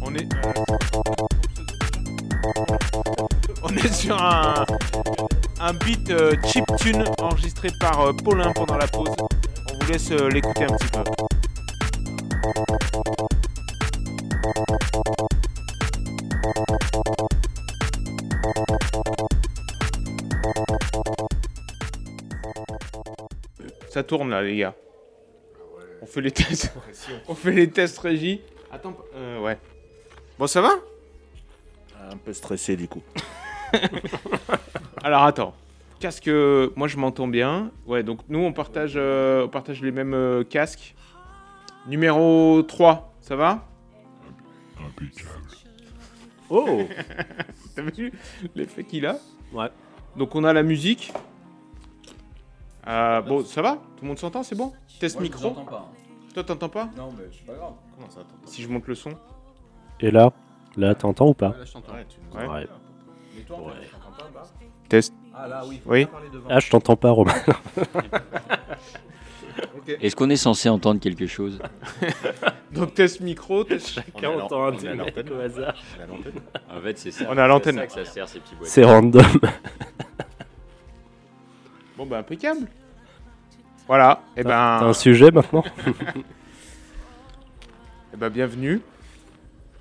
On est. On est sur un, un beat euh, chip tune enregistré par euh, Paulin pendant la pause. On vous laisse euh, l'écouter un petit peu. Ça tourne là, les gars. On fait les tests. On fait les tests régie. Attends, euh, ouais. Bon, ça va? Un peu stressé du coup. Alors attends. Casque, euh, moi je m'entends bien. Ouais, donc nous on partage, euh, on partage les mêmes euh, casques. Numéro 3, ça va? Oh T'as vu l'effet qu'il a? Ouais. Donc on a la musique. Euh, bon, ça va Tout le monde s'entend, c'est bon Test Moi, je micro. vous entends pas. Toi t'entends pas Non, mais c'est pas grave. Comment ça attends Si je monte le son. Et là Là, t'entends ou pas Là, je t'entends. Ouais, tu nous Ouais. entends Ouais. bien. Mais toi, en Ouais. fait, je t'entends pas, bah. Test. Ah là, oui. Faut Oui. bien parler devant. Ah, je t'entends pas, Romain. Est-ce qu'on est censé entendre quelque chose? Donc test micro, test... Chacun On un l'an- on mec l'antenne. au hasard. À l'antenne. En fait, c'est ça. On à l'antenne. C'est ça que ça sert, ces petits boîtiers. C'est random. Bon bah impeccable. Voilà, et T'as ben, un sujet maintenant? Eh ben bienvenue.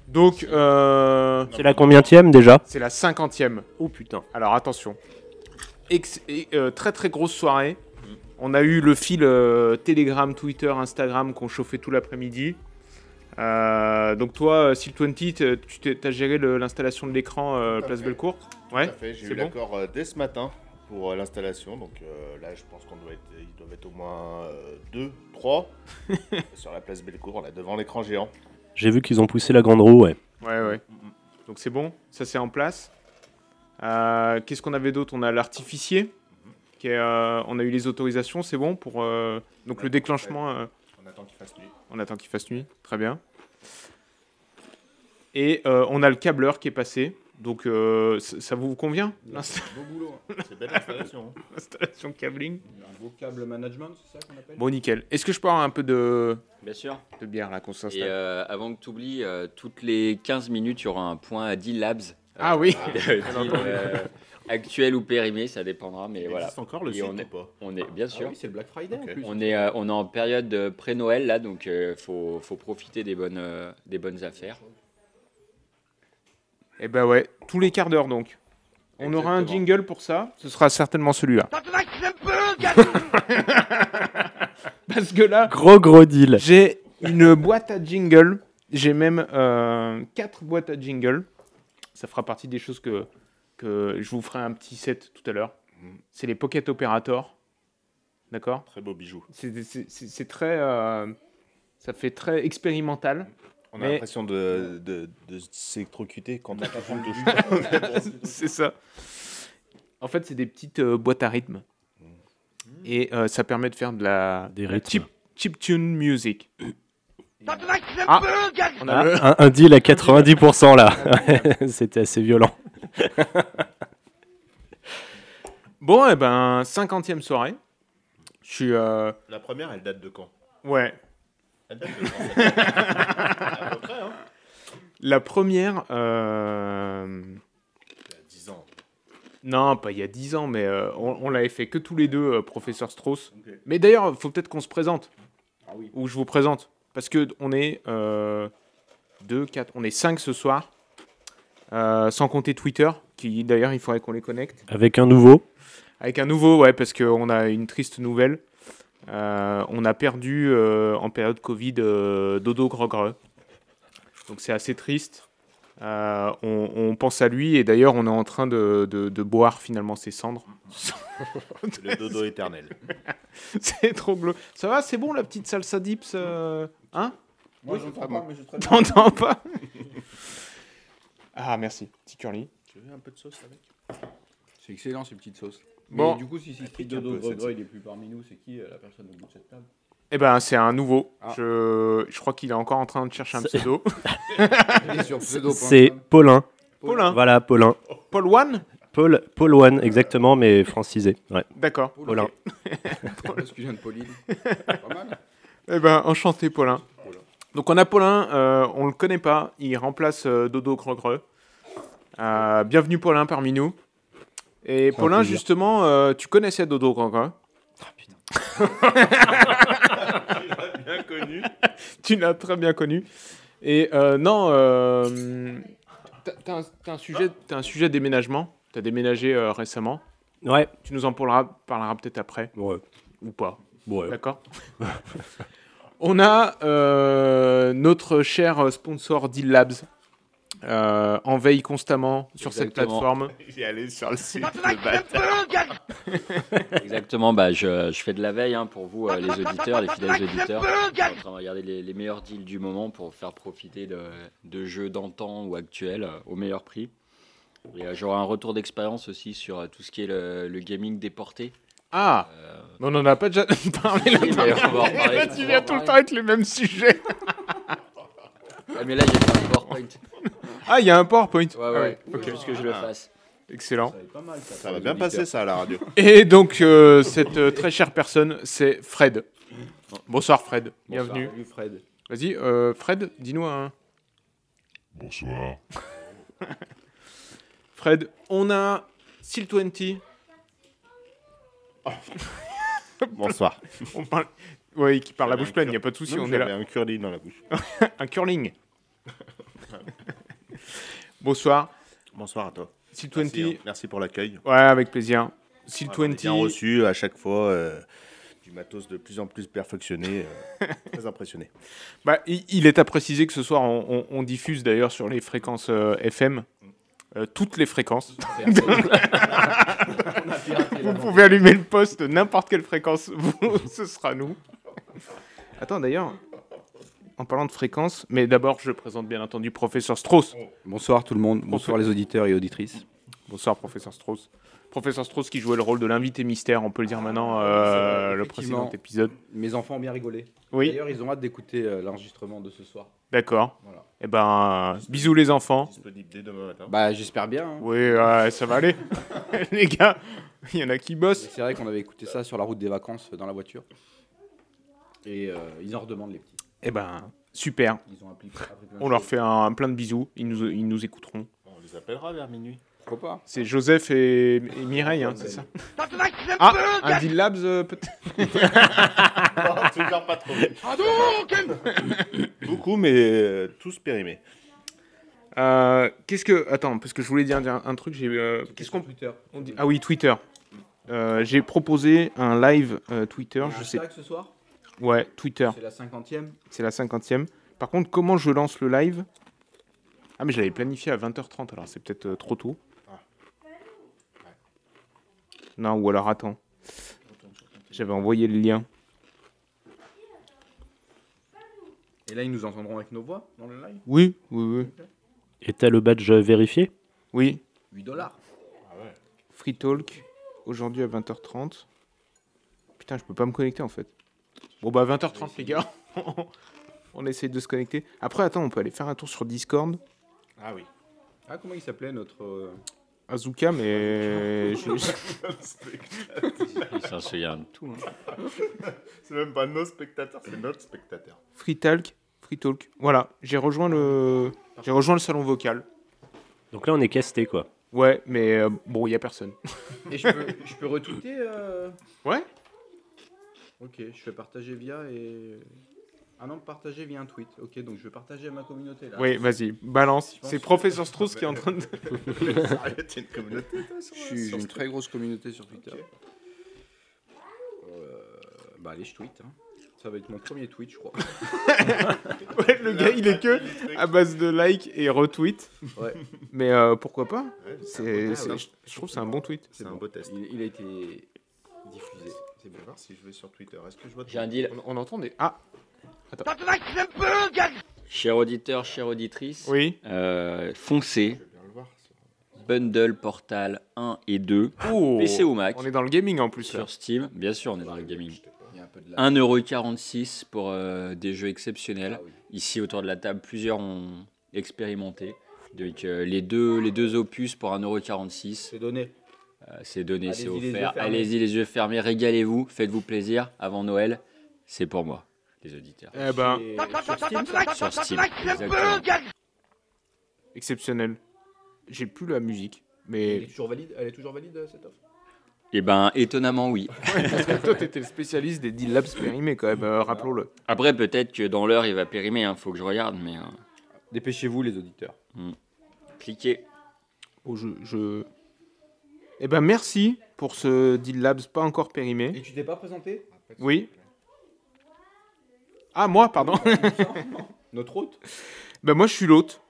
Donc, euh, C'est la combientième déjà? C'est la cinquantième. Oh putain. Alors attention. Ex- et, euh, très très grosse soirée. On a eu le fil euh, Telegram, Twitter, Instagram qu'on chauffait tout l'après-midi. Euh, donc toi, Sil20, t- tu t'es- t'as géré l'installation de l'écran euh, Place. Bellecour? Tout Ouais, à fait, j'ai eu bon. l'accord euh, dès ce matin pour euh, l'installation. Donc euh, là, je pense qu'on doit être, ils doivent être au moins 2, 3 sur la place Bellecour, là devant l'écran géant. J'ai vu qu'ils ont poussé la grande roue, ouais. Ouais, ouais. Donc c'est bon, ça c'est en place. Euh, Qu'est-ce qu'on avait d'autre? On a l'artificier. qui est, euh, on a eu les autorisations, c'est bon pour euh, donc le déclenchement. euh, On attend qu'il fasse nuit. on attend qu'il fasse nuit, très bien. Et euh, on a le câbleur qui est passé. Donc euh, ça vous convient Beau boulot. hein. C'est belle installation. hein. l'installation câbling Un beau câble management, c'est ça qu'on appelle? Bon nickel. Est-ce que je peux avoir un peu de, Bien sûr. de bière là qu'on Et s'installe? euh, avant que tu oublies, toutes les 15 minutes, il y aura un point à 10 labs. Ah oui. Deal, euh, actuel ou périmé, ça dépendra, mais Il voilà. existe encore le Et site on ou est- pas? On est bien Ah sûr. oui, c'est le Black Friday Ok. en plus. On est, euh, on est en période de pré-Noël là, donc il faut, faut profiter des bonnes, euh, des bonnes affaires. Et ben ouais, tous les quarts d'heure donc. On aura un jingle pour ça. Ce sera certainement celui-là. Parce que là, Gros gros deal. J'ai une boîte à jingle. J'ai même euh, quatre boîtes à jingle. Ça fera partie des choses que, que je vous ferai un petit set tout à l'heure. Mhm. C'est les Pocket Operator. D'accord? Très beau bijou. C'est très. euh, ça fait très expérimental. On a Mais- l'impression de, de, de s'électrocuter quand on douche. c'est ça. En fait, c'est des petites euh, boîtes à rythme. Et euh, ça permet de faire de la, Des la chip, chiptune music. Ah, on a Ah, un, un deal à 90% là. C'était assez violent. Bon, et ben, 50e soirée. Je suis. euh, La première, elle date de quand? Ouais. Elle date de quand cette- À peu près, hein La première. euh, Il y a 10 ans. Non, pas il y a 10 ans, mais euh, on, on l'avait fait que tous les deux, euh, professeur Strauss. Mais d'ailleurs, il faut peut-être qu'on se présente. Ah oui. Ou je vous présente. Parce que on est. euh, deux, quatre, on est 5 ce soir. Euh, sans compter Twitter, qui d'ailleurs, il faudrait qu'on les connecte. Avec un nouveau. Avec un nouveau, ouais, parce qu'on a une triste nouvelle. Euh, on a perdu euh, en période Covid euh, Dodo Grogre. Donc c'est assez triste. Euh, on, on pense à lui et d'ailleurs on est en train de, de- de boire finalement ses cendres. Le dodo éternel. c'est trop glauque. Ça va, c'est bon la petite salsa dips euh, Hein? Moi, Oui, c'est pas, pas mais je. T'entends pas? Ah merci, petit curly. Tu veux un peu de sauce avec? C'est excellent ces petites sauces. Bon. Mais du coup, si c'est Dodo Gregre, il est plus parmi nous, c'est qui euh, la personne au bout de cette table? Eh ben c'est un nouveau. Ah. Je, je crois qu'il est encore en train de chercher un C'est- pseudo. Il est sur pseudo. C'est Paulin. Paulin. Voilà, Paulin. Paul One? Paul, Paul One, exactement, mais francisé. Ouais. D'accord. Paulin. Excusez de Pauline. Pas mal. Eh ben, enchanté, Paulin. Donc on a Paulin, euh, on le connaît pas, il remplace euh, Dodo Grogreux. Euh, bienvenue Paulin parmi nous. Et Paulin, justement, euh, tu connaissais Dodo Grogreux Bien connu. Tu l'as très bien connu. Et euh, non, euh, t'as- un, sujet, t'as un sujet déménagement. T'as déménagé euh, récemment. Ouais. Tu nous en parleras, parleras peut-être après Ouais. ou pas. Ouais. D'accord. On a euh, notre cher sponsor Deal Labs euh, en veille constamment sur cette plateforme. Il est allé sur le site, le bâtard. Exactement, bah, je, je fais de la veille hein, pour vous, euh, les auditeurs, les fidèles auditeurs. Je suis en train de regarder les, les meilleurs deals du moment pour faire profiter de, de jeux d'antan ou actuels euh, au meilleur prix. Et euh, j'aurai un retour d'expérience aussi sur euh, tout ce qui est le, le gaming déporté. Ah, Euh, on n'en a pas déjà parlé la oui, mais on va en reparler. Tu viens tout le temps avec les mêmes sujets. Ah, mais là, j'ai fait un PowerPoint. Ah, il y a un PowerPoint. Ouais, Ah ouais, oui, faut juste que je le fasse. Excellent. Ça va être pas mal. Ça, Ça pour va les bien passer ça à la radio. Et donc, euh, cette euh, très chère personne, c'est Fred. Bonsoir Fred, Bonsoir, bienvenue. Salut Fred. Vas-y, euh, Fred, dis-nous un. Bonsoir. Fred, on a Steel 20. Bonsoir. On parle... Oui, qui parle la bouche pleine, il n'y a pas de souci, on est là. un curly dans la bouche. Un curling. Bonsoir, Bonsoir à toi. Merci, 20. hein. Merci pour l'accueil. Ouais, avec plaisir. Voilà, on est bien 20. reçu à chaque fois. euh, du matos de plus en plus perfectionné. euh, très impressionné. Bah, il, il est à préciser que ce soir, on, on- on diffuse d'ailleurs sur les fréquences euh, FM. euh, toutes les fréquences. Vous pouvez allumer le poste, n'importe quelle fréquence, vous- ce sera nous. Attends, d'ailleurs, en parlant de fréquence, mais d'abord, je présente bien entendu professeur Strauss. Bonsoir tout le monde. Bonsoir les auditeurs et auditrices. Bonsoir, professeur Strauss. Professeur Strauss qui jouait le rôle de l'invité mystère, on peut le dire maintenant, euh, le précédent épisode. Mes enfants ont bien rigolé. Oui, D'ailleurs, ils ont hâte d'écouter euh, l'enregistrement de ce soir. d'accord. Voilà. Eh ben, bisous les enfants. Disponible dès demain matin. Bah, j'espère bien. hein. Oui, ouais, ça va aller. les gars, il y en a qui bossent. C'est vrai qu'on avait écouté ça sur la route des vacances euh, dans la voiture. Et euh, ils en redemandent les petits. Eh ben, super. Ils ont appris, appris plein de On leur choses. fait un, plein de bisous. Ils nous, ils nous écouteront. On les appellera vers minuit. Pourquoi pas C'est Joseph et, et Mireille, hein, c'est ça Ah, un Deal Labs euh, peut-être tu gères pas trop. Beaucoup, mais euh, tous périmés. Euh, Qu'est-ce que. Attends, parce que je voulais dire, dire un truc. j'ai, euh, Qu'est-ce qu'on Twitter on dit Ah oui, Twitter. Euh, j'ai proposé un live euh, Twitter. Je sais. ce soir? Ouais, Twitter. C'est la cinquantième. C'est la cinquantième. Par contre, comment je lance le live? Ah, mais je l'avais planifié à 20h30, alors c'est peut-être euh, trop tôt. Ah. Non, ou alors attends. J'avais envoyé le lien. Et là, ils nous entendront avec nos voix dans le live? Oui, oui, oui. Et t'as le badge vérifié? Oui, 8 dollars. Free Talk, aujourd'hui à 20h30. Putain, je peux pas me connecter en fait. Bon bah 20h30 les gars. on essaye de se connecter. Après, attends, on peut aller faire un tour sur Discord. Ah oui. Ah, comment il s'appelait notre. euh, Azuka, mais... je- Il s'en souvient de tout. hein. C'est même pas nos spectateurs, c'est notre spectateur. Free Talk, Free Talk. Voilà, j'ai rejoint le... J'ai rejoint le salon vocal. Donc là, on est casté, quoi. Ouais, mais euh, bon, il y a personne. Et je peux, je peux retweeter euh, Ouais Ok, je fais partager via et. Ah non, partager via un tweet. Ok, donc je vais partager à ma communauté là. Oui, vas-y, balance. C'est Professeur Strauss qui est en train de... Arrête, une communauté. Je suis- une très grosse communauté sur Twitter. Euh, bah allez, je tweet. hein. Ça va être mon premier tweet, je crois. Ouais, le gars, il est que à base de like et retweet. Ouais. Mais euh, pourquoi pas? Ouais, C'est, je trouve que c'est un bon tweet. C'est un beau test. Il, il a été diffusé. C'est bien voir si je vais sur Twitter. Est-ce que je vois J'ai un deal. On, on entend des... Ah Chers auditeurs, chères auditrices, Oui. euh, foncez. Voir. Bundle Portal 1 et 2, Oh, PC ou Mac, On est dans le gaming en plus là. sur Steam. Bien sûr, on est dans le gaming. Il y a un peu de la. 1,46€ pour euh, des jeux exceptionnels. Ah oui. Ici, autour de la table, plusieurs ont expérimenté. Donc, euh, les, deux, les deux opus pour 1,46€, C'est donné. Euh, c'est donné, c'est offert. Allez-y, les yeux fermés, régalez-vous, faites-vous plaisir avant Noël. C'est pour moi. les auditeurs. Eh ben, Et sur Steam, ça Sur Steam, exactement. exceptionnel. J'ai plus la musique, elle, mais est toujours valide, elle est toujours valide cette offre? Eh ben, étonnamment, oui. parce que toi, t'étais le spécialiste des deal labs périmés quand même, euh, rappelons-le. Après, peut-être que dans l'heure, il va périmer, il faut que je regarde, mais euh, Dépêchez-vous les auditeurs. cliquez. Oh, je, je... Eh ben, merci pour ce deal labs pas encore périmé. Et tu t'es pas présenté Oui. Ah, moi, pardon. Notre hôte Ben moi, je suis l'hôte.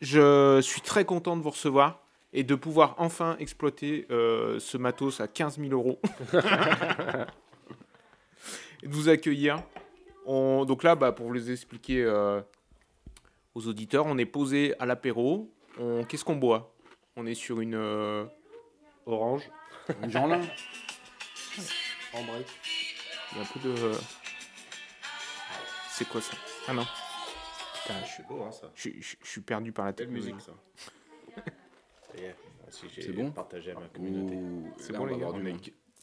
Je suis très content de vous recevoir et de pouvoir enfin exploiter euh, ce matos à 15 000 euros. et de vous accueillir. On- Donc là, bah, pour vous les expliquer euh, aux auditeurs, on est posé à l'apéro. On... Qu'est-ce qu'on boit? On est sur une... euh, Orange. Jeanlin Ambré. Il y a un peu de... euh, C'est quoi ça? Ah non. Putain, je, C'est beau, hein, ça. je- je- je suis perdu par la Belle technologie. musique, ça. Ça y est, voici, j'ai C'est bon? partagé à ma communauté. C'est Là, bon, on va les gars, du monde.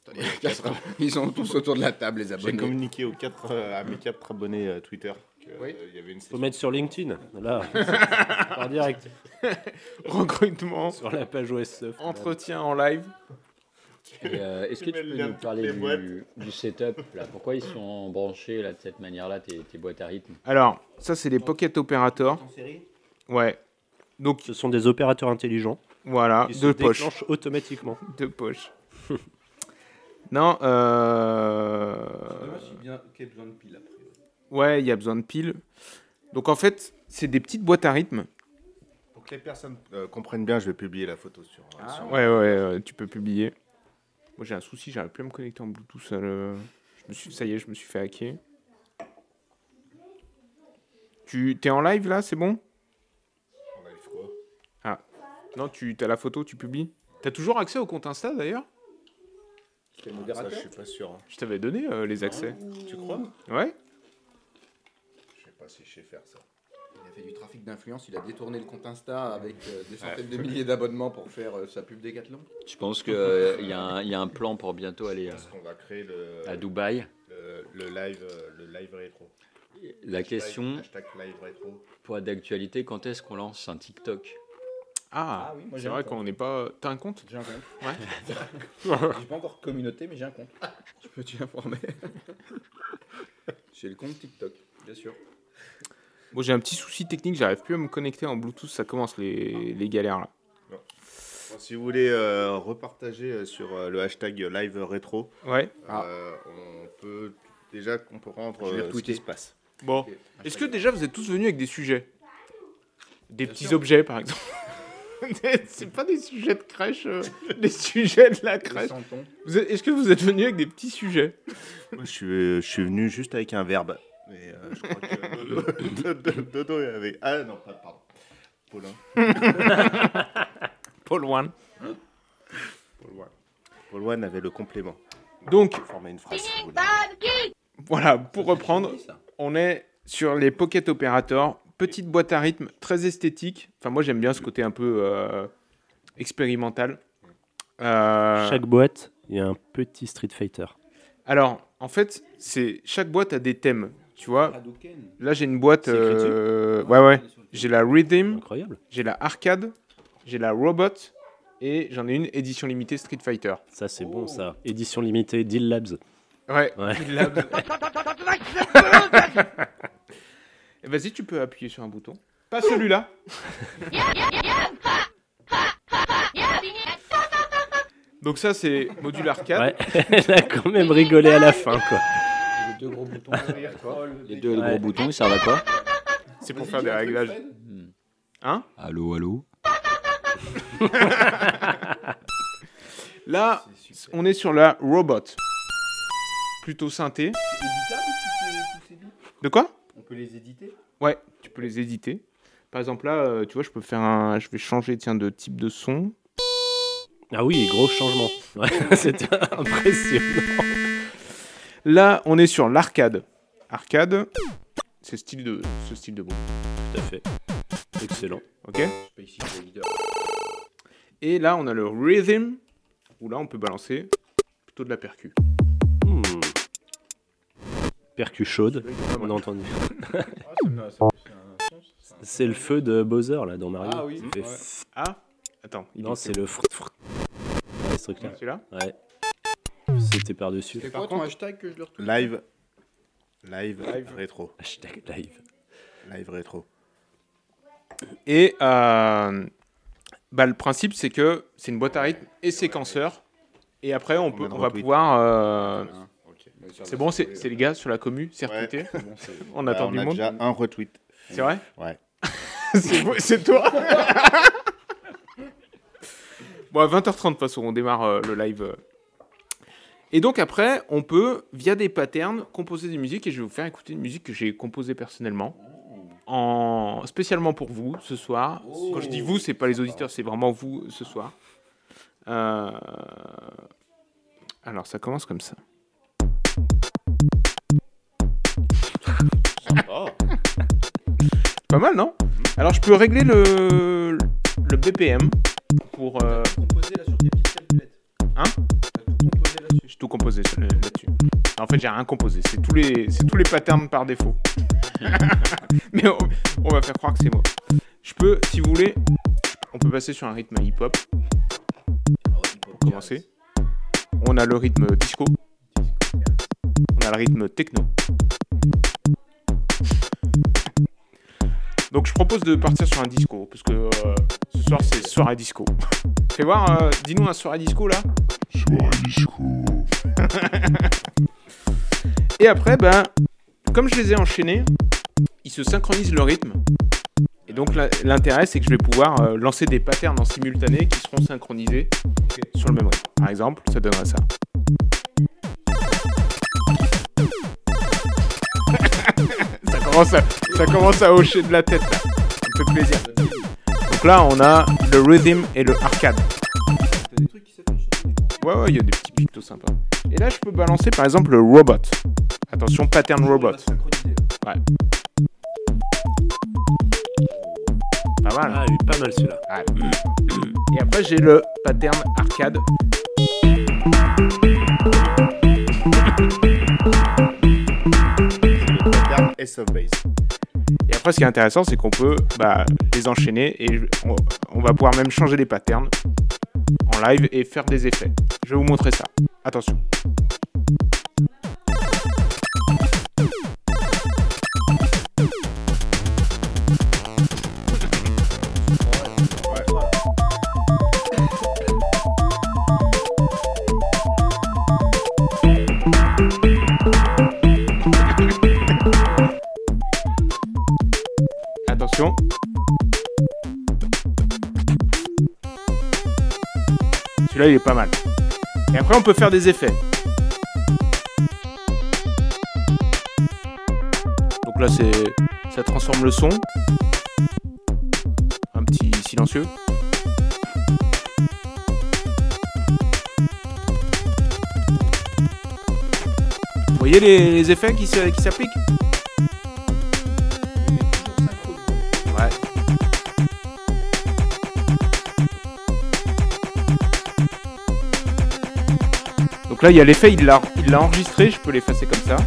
Ils sont tous autour de la table, les J'ai abonnés. communiqué aux quatre, euh, à mes quatre abonnés euh, Twitter qu'il Oui. y avait une Faut mettre sur LinkedIn. Là, en direct. Recrutement, Sur la page OS9. entretien en live. Euh, Est-ce que tu peux nous de parler du, du setup là? Pourquoi ils sont branchés là, de cette manière-là, tes, tes boîtes à rythme? Alors, ça, c'est les Pocket Operator. En série? Ouais. Donc, Ce sont des opérateurs intelligents voilà, qui se deux poches. déclenchent automatiquement. Deux poches. non, euh... Dommage y a qu'il y ait besoin de piles après. Ouais, il y a besoin de piles. Donc, en fait, c'est des petites boîtes à rythme. Pour que les personnes euh, comprennent bien, je vais publier la photo sur. euh, Ah, sur- Ouais, ouais, ouais, tu peux publier. Moi, j'ai un souci, j'arrive plus à me connecter en Bluetooth. à le- Je me suis... Ça y est, je me suis fait hacker. Tu t'es en live là, c'est bon? On live quoi Non, tu as la photo, tu publies? T'as toujours accès au compte Insta d'ailleurs? C'est le Ça, modérateur je suis pas sûr. hein. Je t'avais donné euh, les accès. Tu crois? Ouais pas sais faire ça. Il a fait du trafic d'influence, il a détourné le compte Insta avec euh, des centaines de milliers d'abonnements pour faire euh, sa pub Décathlon. Je pense qu'il y, a un- y a un plan pour bientôt aller euh, Parce qu'on va créer le, à Dubaï. le, le live, euh, le live rétro. La Hashtag- question, Hashtag live rétro. pour être d'actualité, quand est-ce qu'on lance un TikTok? Ah, oui, moi c'est vrai qu'on n'est pas. T'as un compte? J'ai un compte. Ouais. J'ai pas encore communauté, mais j'ai un compte. Je peux t'y informer. j'ai le compte TikTok, bien sûr. Bon, j'ai un petit souci technique, j'arrive plus à me connecter en Bluetooth, ça commence les, les galères là. Bon, si vous voulez euh, repartager euh, sur euh, le hashtag live rétro, Ouais. Ah. on peut déjà comprendre euh, ce qui se passe. Bon. Est-ce que déjà vous êtes tous venus avec des sujets? Des Bien petits sûr. objets par exemple C'est pas des sujets de crèche, euh, des sujets de la crèche. Est-ce que vous êtes venus avec des petits sujets? Moi, je suis, je suis venu juste avec un verbe. Mais euh, je crois que Dodo, Dodo- avec. Ah non, pas- pardon. Paulin. Paul One. Paul One avait le complément. Donc, Pour former une phrase. voilà, pour reprendre, on est sur les Pocket Operator, petite boîte à rythme très esthétique. Enfin, moi j'aime bien ce côté un peu euh, expérimental. Euh, Chaque boîte, il y a un petit Street Fighter. Alors, en fait, c'est chaque boîte a des thèmes. Tu vois, là j'ai une boîte. Euh, ouais, ouais. J'ai la Rhythm, Incroyable. j'ai la Arcade, j'ai la Robot et j'en ai une édition limitée Street Fighter. Ça, c'est Oh. bon, ça. Édition limitée, Deal Labs. Ouais. Ouais. il l'a- Et Vas-y, tu peux appuyer sur un bouton. Pas celui-là. Donc ça c'est module arcade. Ouais, elle a quand même rigolé à la fin, quoi. Les deux gros boutons. Les deux Ouais. gros boutons, ils servent à quoi C'est pour faire des réglages. Hmm. Hein Allô, allô Là, on est sur la Robot. Plutôt synthé. De quoi On peut les éditer Ouais, tu peux les éditer. Par exemple là, euh, tu vois, je peux faire un, je vais changer tiens de type de son. Ah oui, gros changement. Ouais, C'était impressionnant. Là, on est sur l'arcade. Arcade, c'est style de, ce style de bruit. Tout à fait. Excellent. Ok. Et là, on a le rhythm, où là, on peut balancer plutôt de la percu. Hmm. Percu chaude, on a entendu. C'est le feu de Bowser là dans Mario. Ah oui, fait ouais. Ah Attends. il Non, est- c'est le fr fr- Ouais, ce truc-là. Celui-là Ouais. C'était par-dessus. C'est Par quoi ton hashtag que je le retrouve Live. Live, Live. rétro. Hashtag live. Live rétro. Et euh, bah, le principe, c'est que c'est une boîte à rythme et séquenceur. Et après, on, peut, on va pouvoir. euh, ok. c'est bon, c'est c'est les gars sur la commu, c'est c'est- On Bah, attend on du a monde. déjà un retweet. C'est vrai Ouais. C'est vous- c'est toi Bon, à 20h30, de toute façon, on démarre euh, le live. euh. Et donc après, on peut, via des patterns, composer des musiques. Et je vais vous faire écouter une musique que j'ai composée personnellement. En... Spécialement pour vous, ce soir. Quand je dis vous, c'est pas les auditeurs, c'est vraiment vous, ce soir. Euh, Alors, ça commence comme ça. Pas mal, non? Alors, je peux régler le, le BPM pour... euh, Composé là sur tes petites calculettes. Hein? J'ai tout composé là-dessus. En fait, j'ai rien composé. C'est tous les, c'est tous les patterns par défaut. Mais on, on va faire croire que c'est moi. Je peux, si vous voulez, on peut passer sur un rythme hip-hop pour commencer. On a le rythme disco. On a le rythme techno. Donc je propose de partir sur un disco parce que euh, ce soir c'est soirée disco. Fais voir, euh, dis-nous un soirée disco là. Et après, ben, comme je les ai enchaînés, ils se synchronisent le rythme. Et donc l'intérêt, c'est que je vais pouvoir euh, lancer des patterns en simultané qui seront synchronisés sur le même rythme. Par exemple, ça donnerait ça. ça, commence à, ça commence à hocher de la tête. Ça me fait plaisir. Donc là, on a le rhythm et le arcade. T'as des trucs Ouais, ouais, il y a des petits pictos sympas. Et là, je peux balancer par exemple le robot. Attention, pattern robot. Synchroniser, là. Pas mal. Ah, il est pas mal celui-là. Ouais. Et après, j'ai le pattern arcade. S of Base. Et après, ce qui est intéressant, c'est qu'on peut bah, les enchaîner et on, on va pouvoir même changer les patterns en live et faire des effets. Je vais vous montrer ça. Attention. Attention. Celui-là, il est pas mal. Et après, on peut faire des effets. Donc là, c'est, ça transforme le son. Un petit silencieux. Vous voyez les, effets qui s'appliquent? Donc là, il y a l'effet, il l'a enregistré, je peux l'effacer comme ça.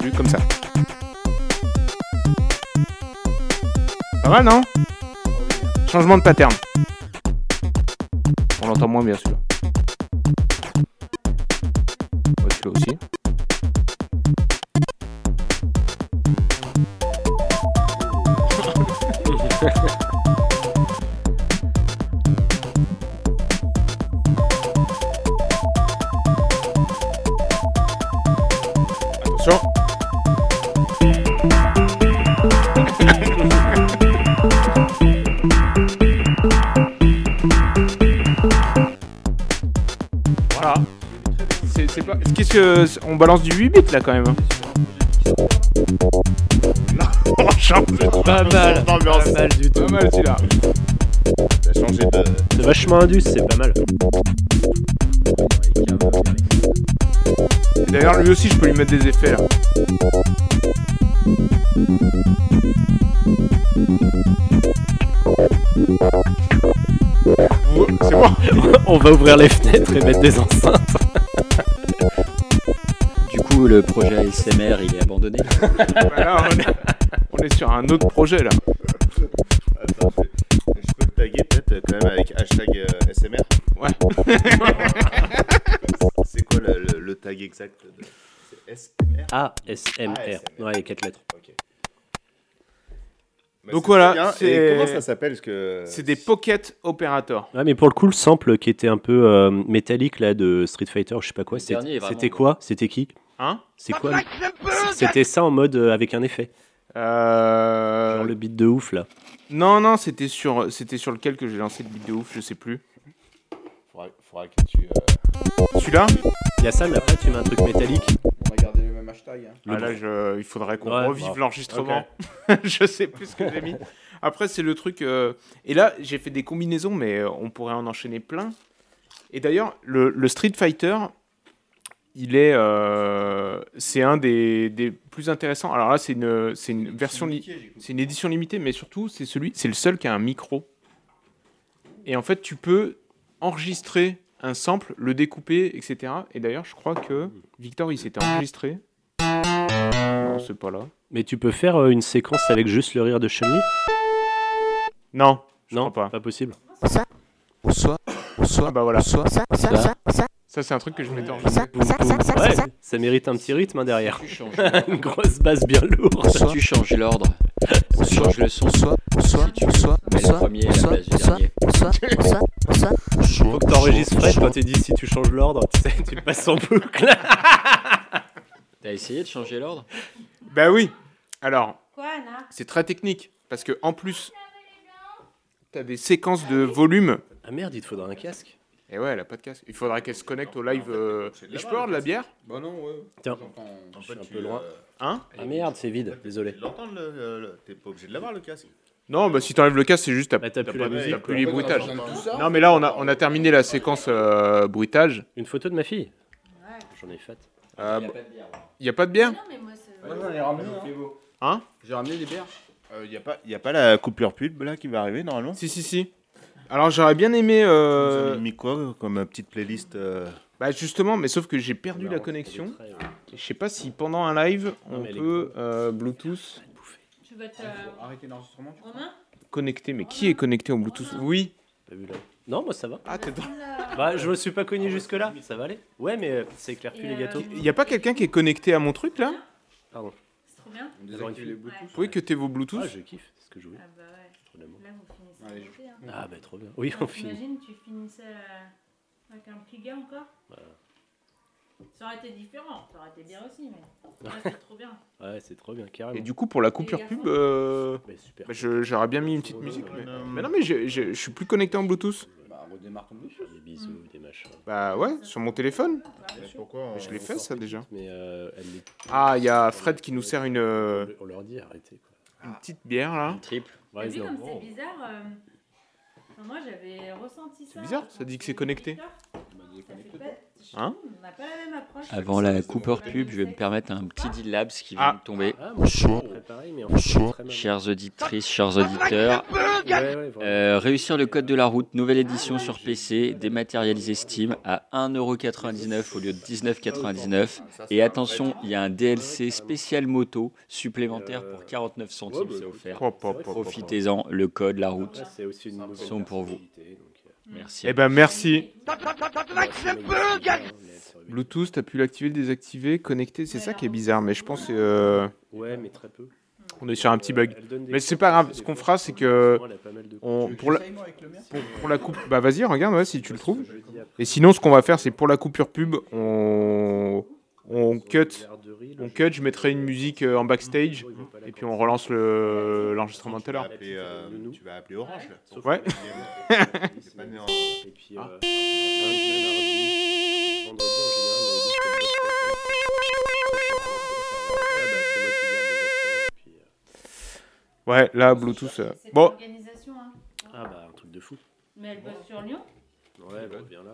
Plus comme ça. Pas mal, non? Changement de pattern. On l'entend moins bien celui-là. Que. On balance du 8 bits là quand même. hein. On change. Pas mal. Pas mal du tout. Pas mal celui-là. Ça a changé de. C'est vachement indus, c'est pas mal. D'ailleurs, lui aussi, je peux lui mettre des effets là. C'est bon On va ouvrir les fenêtres et mettre des enceintes. Coup, le projet ASMR, il est abandonné. Voilà, on, est, on est sur un autre projet là. Attends, je, je peux le taguer peut-être euh, quand même avec hashtag euh, SMR. Ouais. C'est quoi le, le- le tag exact de... C'est SMR ASMR. ASMR. Ouais, il y a quatre lettres. Ok. Bah, Donc voilà, c'est- comment ça s'appelle que C'est des pocket opérateurs. Ouais, mais pour le coup, le sample qui était un peu euh, métallique là de Street Fighter, je sais pas quoi, c'était quoi? C'était qui? Hein C'est quoi le- C'était ça en mode euh, avec un effet. Euh, Genre le beat de ouf là. Non, non, c'était sur, c'était sur lequel que j'ai lancé le beat de ouf, je sais plus. faudra, faudra que tu. euh, Celui-là Il y a ça, mais après tu mets un truc métallique. On a gardé le même hashtag. Hein. ah, Là, je- il faudrait qu'on Ouais, revive bah, l'enregistrement. je sais plus ce que j'ai mis. Après, c'est le truc. euh, Et là, j'ai fait des combinaisons, mais euh, on pourrait en enchaîner plein. Et d'ailleurs, le, le Street Fighter, il est, euh, c'est un des, des plus intéressants. Alors là, c'est une, c'est une version, c'est une édition limitée, mais surtout, c'est celui, c'est le seul qui a un micro. Et en fait, tu peux enregistrer un sample, le découper, etc. Et d'ailleurs, je crois que Victor, il s'était enregistré. Non, c'est pas là. Mais tu peux faire euh, une séquence avec juste le rire de Chun-Li? Non, je Non, crois pas. pas possible. Ah bah voilà. Ça, c'est un truc que je m'étais enregistré. Ouais, ça mérite un petit rythme hein, derrière. Tu changes, une grosse basse bien lourde. tu changes l'ordre. Ça change le son. Si tu mets le premier à la place du dernier. Faut que t'enregistres Fred quand tu dis si tu changes l'ordre, tu sais, tu passes en boucle. T'as essayé de changer l'ordre? Bah oui. Alors, c'est très technique. Parce que en plus, t'as des séquences de volume. Ah merde, il te faudra un casque. Et ouais, elle a pas de casque. Il faudra qu'elle se connecte au live. euh, Et je peux avoir de la bière Bah non, ouais. Tiens. En suis fait, un peu loin. euh, Hein Ah merde, c'est vide, désolé. L'entendre, le, le- le- t'es pas obligé de l'avoir le casque. Non, bah si t'enlèves le casque, c'est juste. T'as Bah, t'as plus la musique, t'as plus les bruitages. Non, mais là, on a, on a terminé la séquence euh, bruitage. Une photo de ma fille Ouais. J'en ai faite. Euh, Il y a pas de bière. y a pas de bière Non, mais moi, c'est. Ouais, j'en ai ramené. Hein. Hein J'ai ramené des bières. Il n'y a, pas- y a pas la coupure pub là qui va arriver normalement Si, si, si. Alors, j'aurais bien aimé. euh, Vous avez mis quoi comme euh, petite playlist euh, Bah, justement, mais sauf que j'ai perdu la connexion. Je sais pas si pendant un live, on peut euh, Bluetooth Tu vas te. L'enregistrement. connecter. Mais qui est connecté au Bluetooth Oui. T'as vu là Non, moi ça va. Ah, t'es dans-. Bah, je me suis pas cogné jusque là, ça va aller Ouais, mais ça éclaire plus les gâteaux. Y a pas quelqu'un qui est connecté à mon truc là Pardon. C'est trop bien. Vous pouvez que t'aies vos Bluetooth Ah, je kiffe, c'est ce que je voulais. Ah bah ouais. Là, vous. Allez, hein. Ah, bah trop bien. Oui, on finit. T'imagines, tu finissais euh, avec un petit gars encore Ça aurait été différent, ça aurait été bien aussi, mais là, c'est trop bien. Ouais, c'est trop bien, carrément. Et du coup, pour la coupure pub, euh, bah, j'aurais bien mis une petite Ouais, musique. ouais, Mais, ouais. mais non, mais je, je- je suis plus connecté en Bluetooth. Bah, redémarre ton Bluetooth. Des bisous, des machins. Bah ouais, sur mon téléphone. mais Pourquoi on- Je l'ai fait ça déjà. Mais euh, elle Ah, il y a Fred qui nous sert une, euh, On leur dit arrêtez quoi. une petite bière là. Une triple. Vu comme c'est bizarre euh, enfin, Moi, j'avais ressenti ça. C'est bizarre, ça dit que c'est connecté. Ça fait pas- Hein. Avant la Cooper pub, je vais me permettre un petit deal labs qui vient Ah. de tomber. Ah, c'est très mal. Chères auditrices, chers auditeurs, vraiment. euh, réussir le code de la route, nouvelle édition sur PC, dématérialisé Steam à 1,99€ au lieu de 19,99€. Et attention, il y a un DLC spécial moto supplémentaire pour 49 centimes, c'est offert. Profitez-en, le code, la route. Sont pour vous. Merci. Eh ben merci. Bluetooth t'as pu l'activer, le désactiver, connecter, c'est ça qui est bizarre. Mais je pense euh, Ouais, mais très peu. on est sur un petit bug. Mais c'est pas grave, ce qu'on fera, c'est que on, pour la, pour, pour la coupe, bah vas-y, regarde, ouais, si tu le trouves. Et sinon, ce qu'on va faire, c'est pour la coupure pub, on, on cut, on cut. Je mettrai une musique euh, en backstage, et puis on relance le l'enregistrement tout à Tu vas l'heure. appeler, euh, tu vas appeler Orange là. Sauf Ouais. Ouais, là, Bluetooth. euh, C'est Bon, hein. Ah, bah, un truc de fou. Mais elle bosse sur Lyon? Ouais, bah, viens là.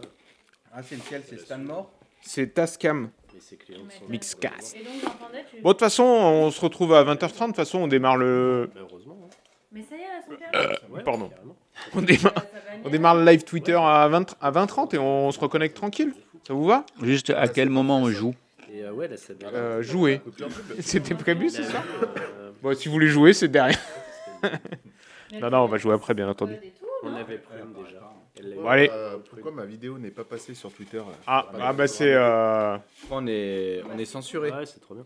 Ah, c'est lequel C'est Stanmore? c'est Tascam. Ses clients sont. Mixcast. Bon, de toute façon, on se retrouve à 20h30. De toute façon, on démarre le. Bah, heureusement. hein. Mais ça y est, elles sont terminées. Ouais, pardon. On démarre, on le live Twitter à 20 à 20h30 et on se reconnecte tranquille. Ça vous va? Juste à quel moment on joue? Et euh, Euh, jouer. C'était prévu, c'est ça Euh, Bon, si vous voulez jouer, c'est derrière. Non, non, on va jouer après, bien entendu. On avait une déjà. Bon, allez. Euh, pourquoi ma vidéo n'est pas passée sur Twitter là Ah, ah bah c'est... Euh... On est, on est censuré. Ouais, c'est trop bien.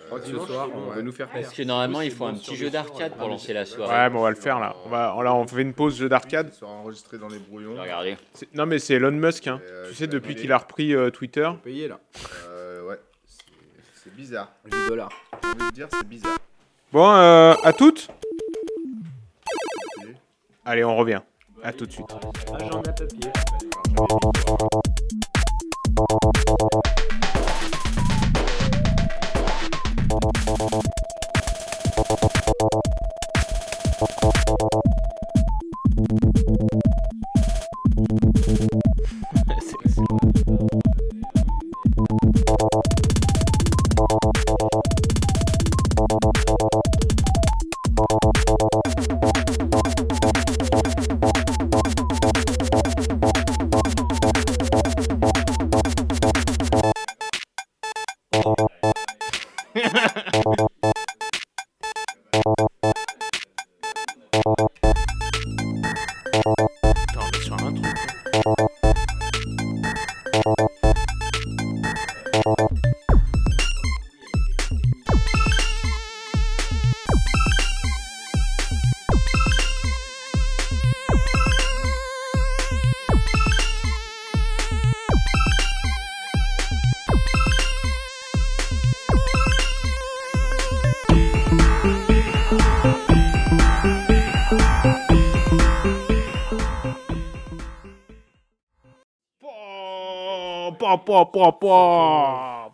Je crois que ce Dimanche, soir, on veut nous faire Parce que normalement, il faut un petit jeu d'arcade pour lancer la soirée. Ouais, bon, on va le faire là. On va... Là, on fait une pause jeu d'arcade. Ça sera enregistré dans les brouillons. Regardez. Non, mais c'est Elon Musk, hein. Euh, Tu je sais, depuis qu'il a repris euh, Twitter. Payé là. Euh, ouais, c'est- bizarre. 10 dollars. J'ai envie de dire, c'est bizarre. Bon, euh, à toutes. Allez, on revient. À tout de suite.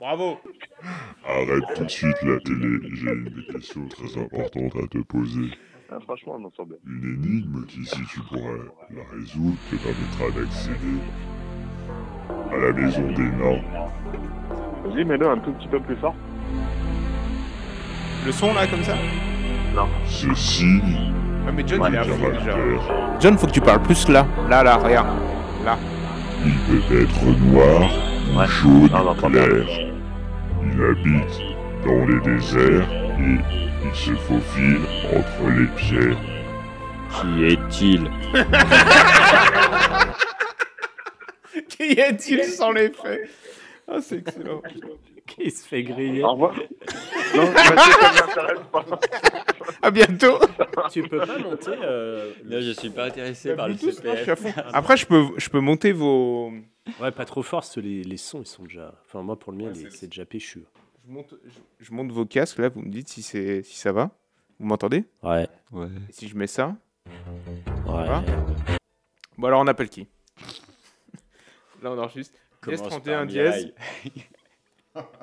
Bravo. Arrête tout de suite la télé, j'ai une question très importante à te poser. Ah, franchement, on en sort bien. Une énigme qui, si tu pourrais la résoudre, te permettra d'accéder à la maison des nains. Vas-y, mets-le un tout petit peu plus fort. Le son là, comme ça? Ceci Ouais, mais John, il est à fond déjà. John, faut que tu parles plus là. Là, là, regarde. Là. Il peut être noir ou Ouais. jaune clair. Il habite dans les déserts et il se faufile entre les pierres. Qui est-il Qui est-il sans les faits? Ah, c'est excellent. Qui se fait griller. Au revoir. non, ça. À bientôt. Tu peux pas monter. euh, Là, je suis pas intéressé par le non, je CPF. Après, je peux, je peux monter vos. Ouais, pas trop fort, parce que les, les sons, ils sont déjà. Enfin, moi, pour le mien, Ouais, c'est- déjà péchu. Je monte, je, je monte vos casques là. Vous me dites si c'est, si ça va. Vous m'entendez? Ouais. Ouais. Et si je mets ça? Ouais. va? Bon, alors on appelle qui? Là, on enregistre. Dièse Commence 31 par dièse.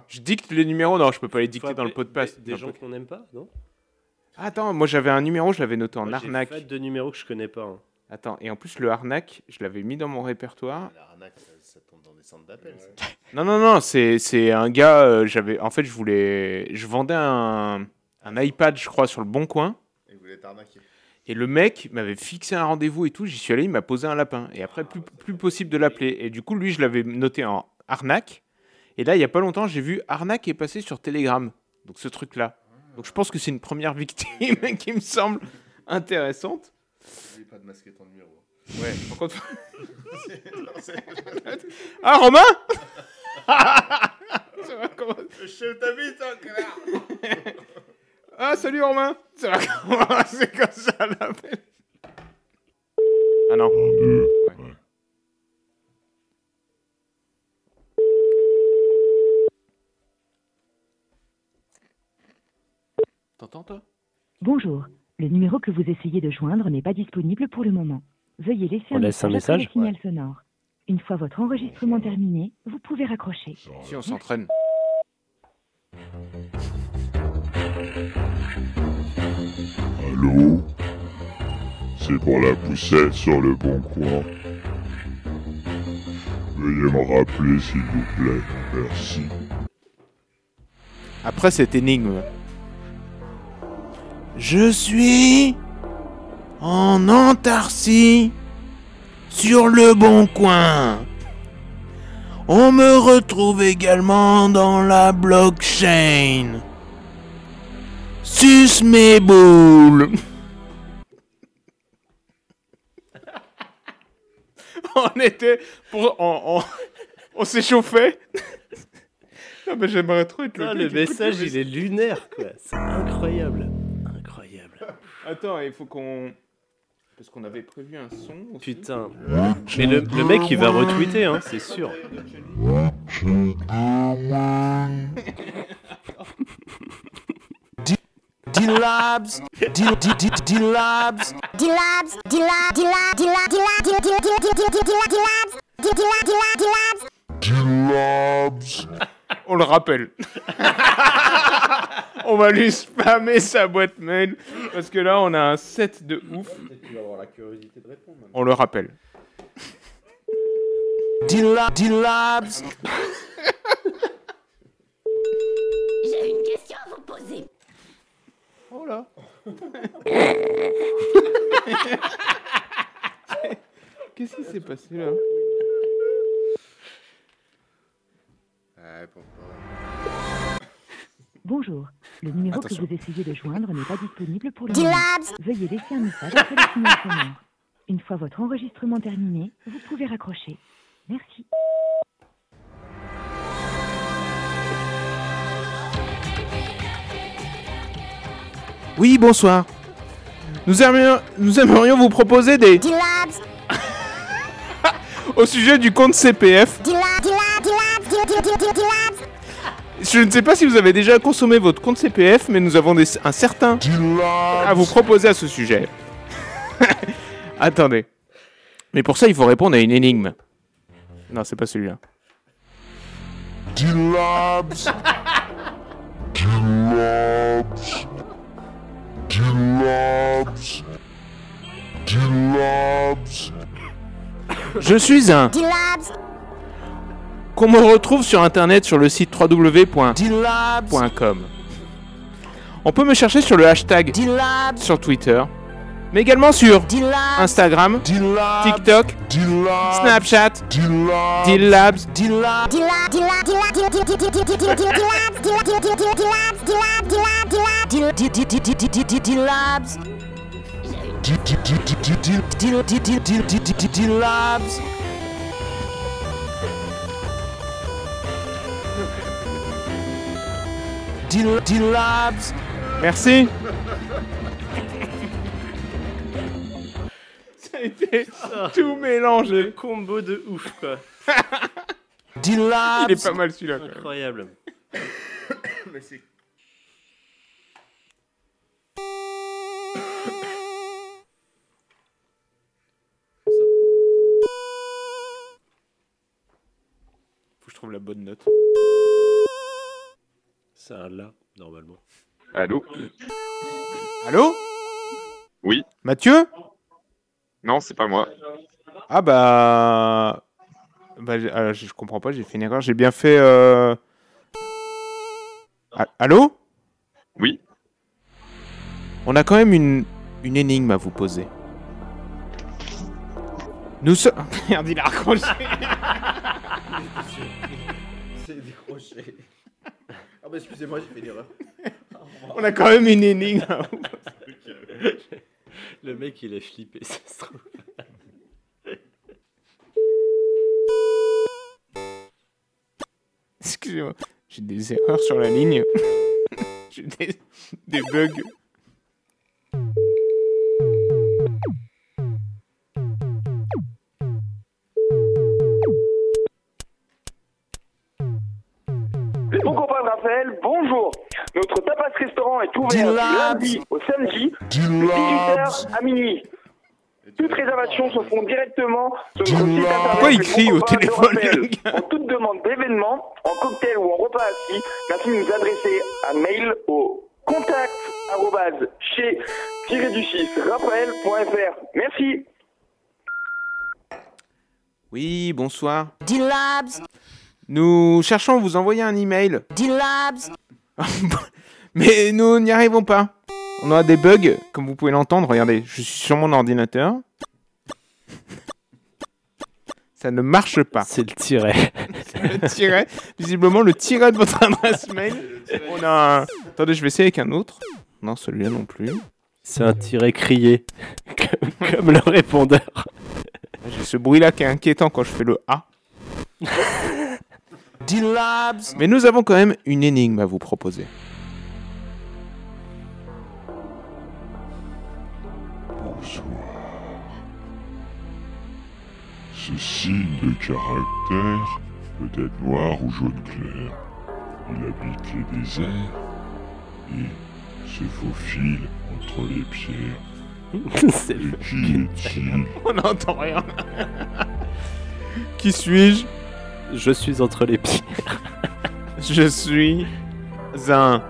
Je dicte les numéros. Non, je peux pas les dicter dans le podcast. Des, des gens qu'on n'aime pas, non? Ah, Attends, moi j'avais un numéro, je l'avais noté en Moi, j'ai arnaque. fait deux numéros que je connais pas. hein. Attends, et en plus le arnaque, je l'avais mis dans mon répertoire. L'arnaque, ça, ça tombe dans des centres d'appel. ça. Non, non, non, c'est, c'est un gars, euh, j'avais, en fait, je voulais, je vendais un, un iPad, je crois, sur le bon coin. Et vous voulez t'arnaquer. Et le mec m'avait fixé un rendez-vous et tout. J'y suis allé, il m'a posé un lapin. Et après, plus, plus possible de l'appeler. Et du coup, lui, je l'avais noté en arnaque. Et là, il y a pas longtemps, j'ai vu arnaque est passé sur Telegram. Donc ce truc-là. Donc je pense que c'est une première victime qui me semble intéressante. N'oublie pas de masquer ton numéro. Ouais. Par contre... Ah, Romain Ça va, comment- Je t'habite, hein, connard Ah, salut Romain Ça va, comment C'est comme ça l'appel Ah non. Un, deux, toi? Bonjour. Le numéro que vous essayez de joindre n'est pas disponible pour le moment. Veuillez laisser On un laisse un message après le signal sonore. Une fois votre enregistrement terminé, vous pouvez raccrocher. Si on s'entraîne. Allô? C'est pour la poussette sur le bon coin. Veuillez me rappeler s'il vous plaît. Merci. Après cette énigme. Je suis en Antarcie sur le bon coin. On me retrouve également dans la blockchain. Sus mes boules. on était pour on, on, on s'échauffait. non mais j'aimerais trop être le, le message, il est lunaire, quoi. C'est incroyable. Attends, il faut qu'on parce qu'on avait prévu un son. aussi. Putain. Mais le, le mec, il va retweeter, hein, c'est sûr. D-Labs, D-Labs, D-Labs, On le rappelle. on va lui spammer sa boîte mail parce que là on a un set de ouf. Tu vas avoir la curiosité de répondre. maintenant. On le rappelle. D-Labs. J'ai une question à vous poser. Oh là. Qu'est-ce qui s'est passé là? Pourquoi Bonjour. Le numéro Attention. que vous essayez de joindre n'est pas disponible pour le moment. Veuillez laisser un message après le signal sonore. Une fois votre enregistrement terminé, vous pouvez raccrocher. Merci. Oui, bonsoir. Nous aimerions, nous aimerions vous proposer des D-Labs, au sujet du compte CPF. Je ne sais pas si vous avez déjà consommé votre compte CPF, mais nous avons des- un certain à vous proposer à ce sujet. Attendez. Mais pour ça, il faut répondre à une énigme. Non, c'est pas celui-là. D-Labs. D-Labs. D-Labs. D-Labs. Je suis un D-Labs, qu'on me retrouve sur internet sur le site. D-Labs, On peut me chercher sur le hashtag D-Labs, sur Twitter, mais également sur D-Labs, Instagram, D-Labs. TikTok, D-Labs. Snapchat, D-Labs. Deal D-Labs. Merci. Ça a été tout mélangé. Le combo de ouf, quoi. D-Labs. Il est pas mal celui-là. Incroyable. Faut que je trouve la bonne note. C'est un là, normalement. Allô Allô Oui. Mathieu Non, c'est pas moi. Ah bah... bah alors, je, comprends pas, j'ai fait une erreur. J'ai bien fait... euh, Ah, Allô Oui. On a quand même une, une énigme à vous poser. Nous sommes... Merde, il a raccroché. C'est décroché. Bah excusez-moi, j'ai fait une erreur. On a quand même une énigme. Le mec, il est flippé, ça se trouve. Excusez-moi. J'ai des erreurs sur la ligne. J'ai des, des bugs. Copains de Raphaël, bonjour. Notre tapas restaurant est ouvert du lundi au samedi de 18h à minuit. Toutes réservations se font directement sur notre site internet. Pourquoi il Les crie au téléphone, En toute demande d'événement, en cocktail ou en repas assis, merci de nous adresser un mail au contact chez du 6 raphaël.fr. Merci. Oui, bonsoir. D-Labs, Nous cherchons à vous envoyer un email. D-Labs, Mais nous n'y arrivons pas. On a des bugs, comme vous pouvez l'entendre. Regardez, je suis sur mon ordinateur. Ça ne marche pas. C'est le tiret. le tiret. Visiblement, le tiret de votre adresse mail. On a un... Attendez, je vais essayer avec un autre. Non, celui-là non plus. C'est un tiret crié, comme, comme le répondeur. J'ai ce bruit-là qui est inquiétant quand je fais le A. Mais nous avons quand même une énigme à vous proposer. Bonsoir. Ce signe de caractère peut être noir ou jaune clair. Il habite les déserts et se faufile entre les pierres. C'est qui est-il? On n'entend rien. Qui suis-je? Je suis entre les pieds. Je suis un.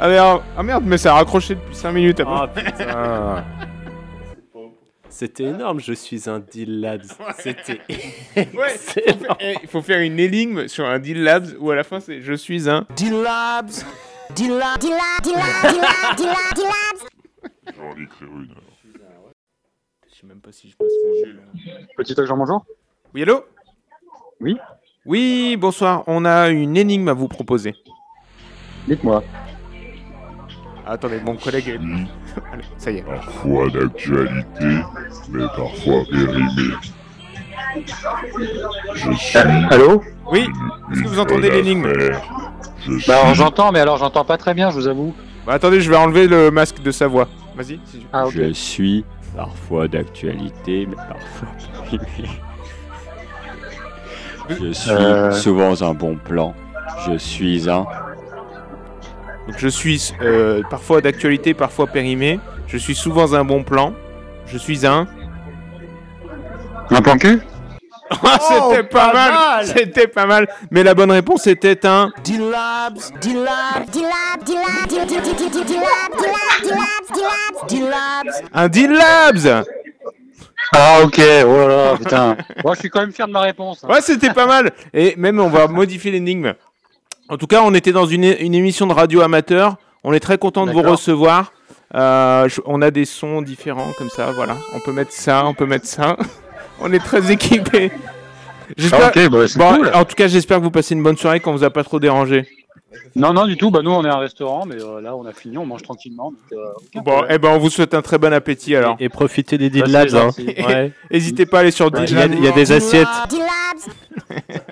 ah, merde. ah merde, mais ça a raccroché depuis 5 minutes Ah après. putain. C'était énorme, je suis un Deal Labs. C'était Ouais, il faut, faire, eh, il faut faire une énigme sur un Deal Labs où à la fin c'est je suis un. Labs. Dilla, dilla, dilla, dilla, dilla, dilla. Je vais en écrire une alors. Je sais même pas si je passe mon jeu là. Petit Jean, bonjour. Oui, allô? Oui. Oui, bonsoir. On a une énigme à vous proposer. Dites-moi. Attendez, mon collègue est. Allez, ça y est. Parfois d'actualité, mais parfois périmée. Je suis. Allô? Oui Est-ce que vous entendez l'énigme? Je suis. Bah alors j'entends, mais alors j'entends pas très bien, je vous avoue. Bah, attendez, je vais enlever le masque de sa voix. Vas-y. si- Ah. Je suis parfois d'actualité, mais parfois périmé. Je suis Euh. souvent un bon plan. Je suis un. Donc, je suis euh, parfois d'actualité, parfois périmé. Je suis souvent un bon plan. Je suis un. Un plan cul? Oh, c'était pas, mal, C'était pas mal Mais la bonne réponse était un... D-Labs D-Labs D-Labs Un D-Labs ah ok, oh voilà, putain. Moi je suis quand même fier de ma réponse. Ouais, c'était pas mal. Et même, on va modifier l'énigme. En tout cas, on était dans une, émission de radio amateur. On est très content de vous recevoir. Euh, on a des sons différents comme ça, voilà. On peut mettre ça, on peut mettre ça on est très équipés. Ah, ok, bah, c'est Bon, cool. En tout cas, j'espère que vous passez une bonne soirée qu'on vous a pas trop dérangé. Non, non, du tout. Bah nous, on est un restaurant, mais euh, là, on a fini, on mange tranquillement. donc, euh, aucun Bon, problème. eh ben, on vous souhaite un très bon appétit alors. Et profitez des Bah, Deal c'est Labs. Hein. gentil. Ouais. N'hésitez pas à aller sur Il y, a- Labs. il y a des assiettes.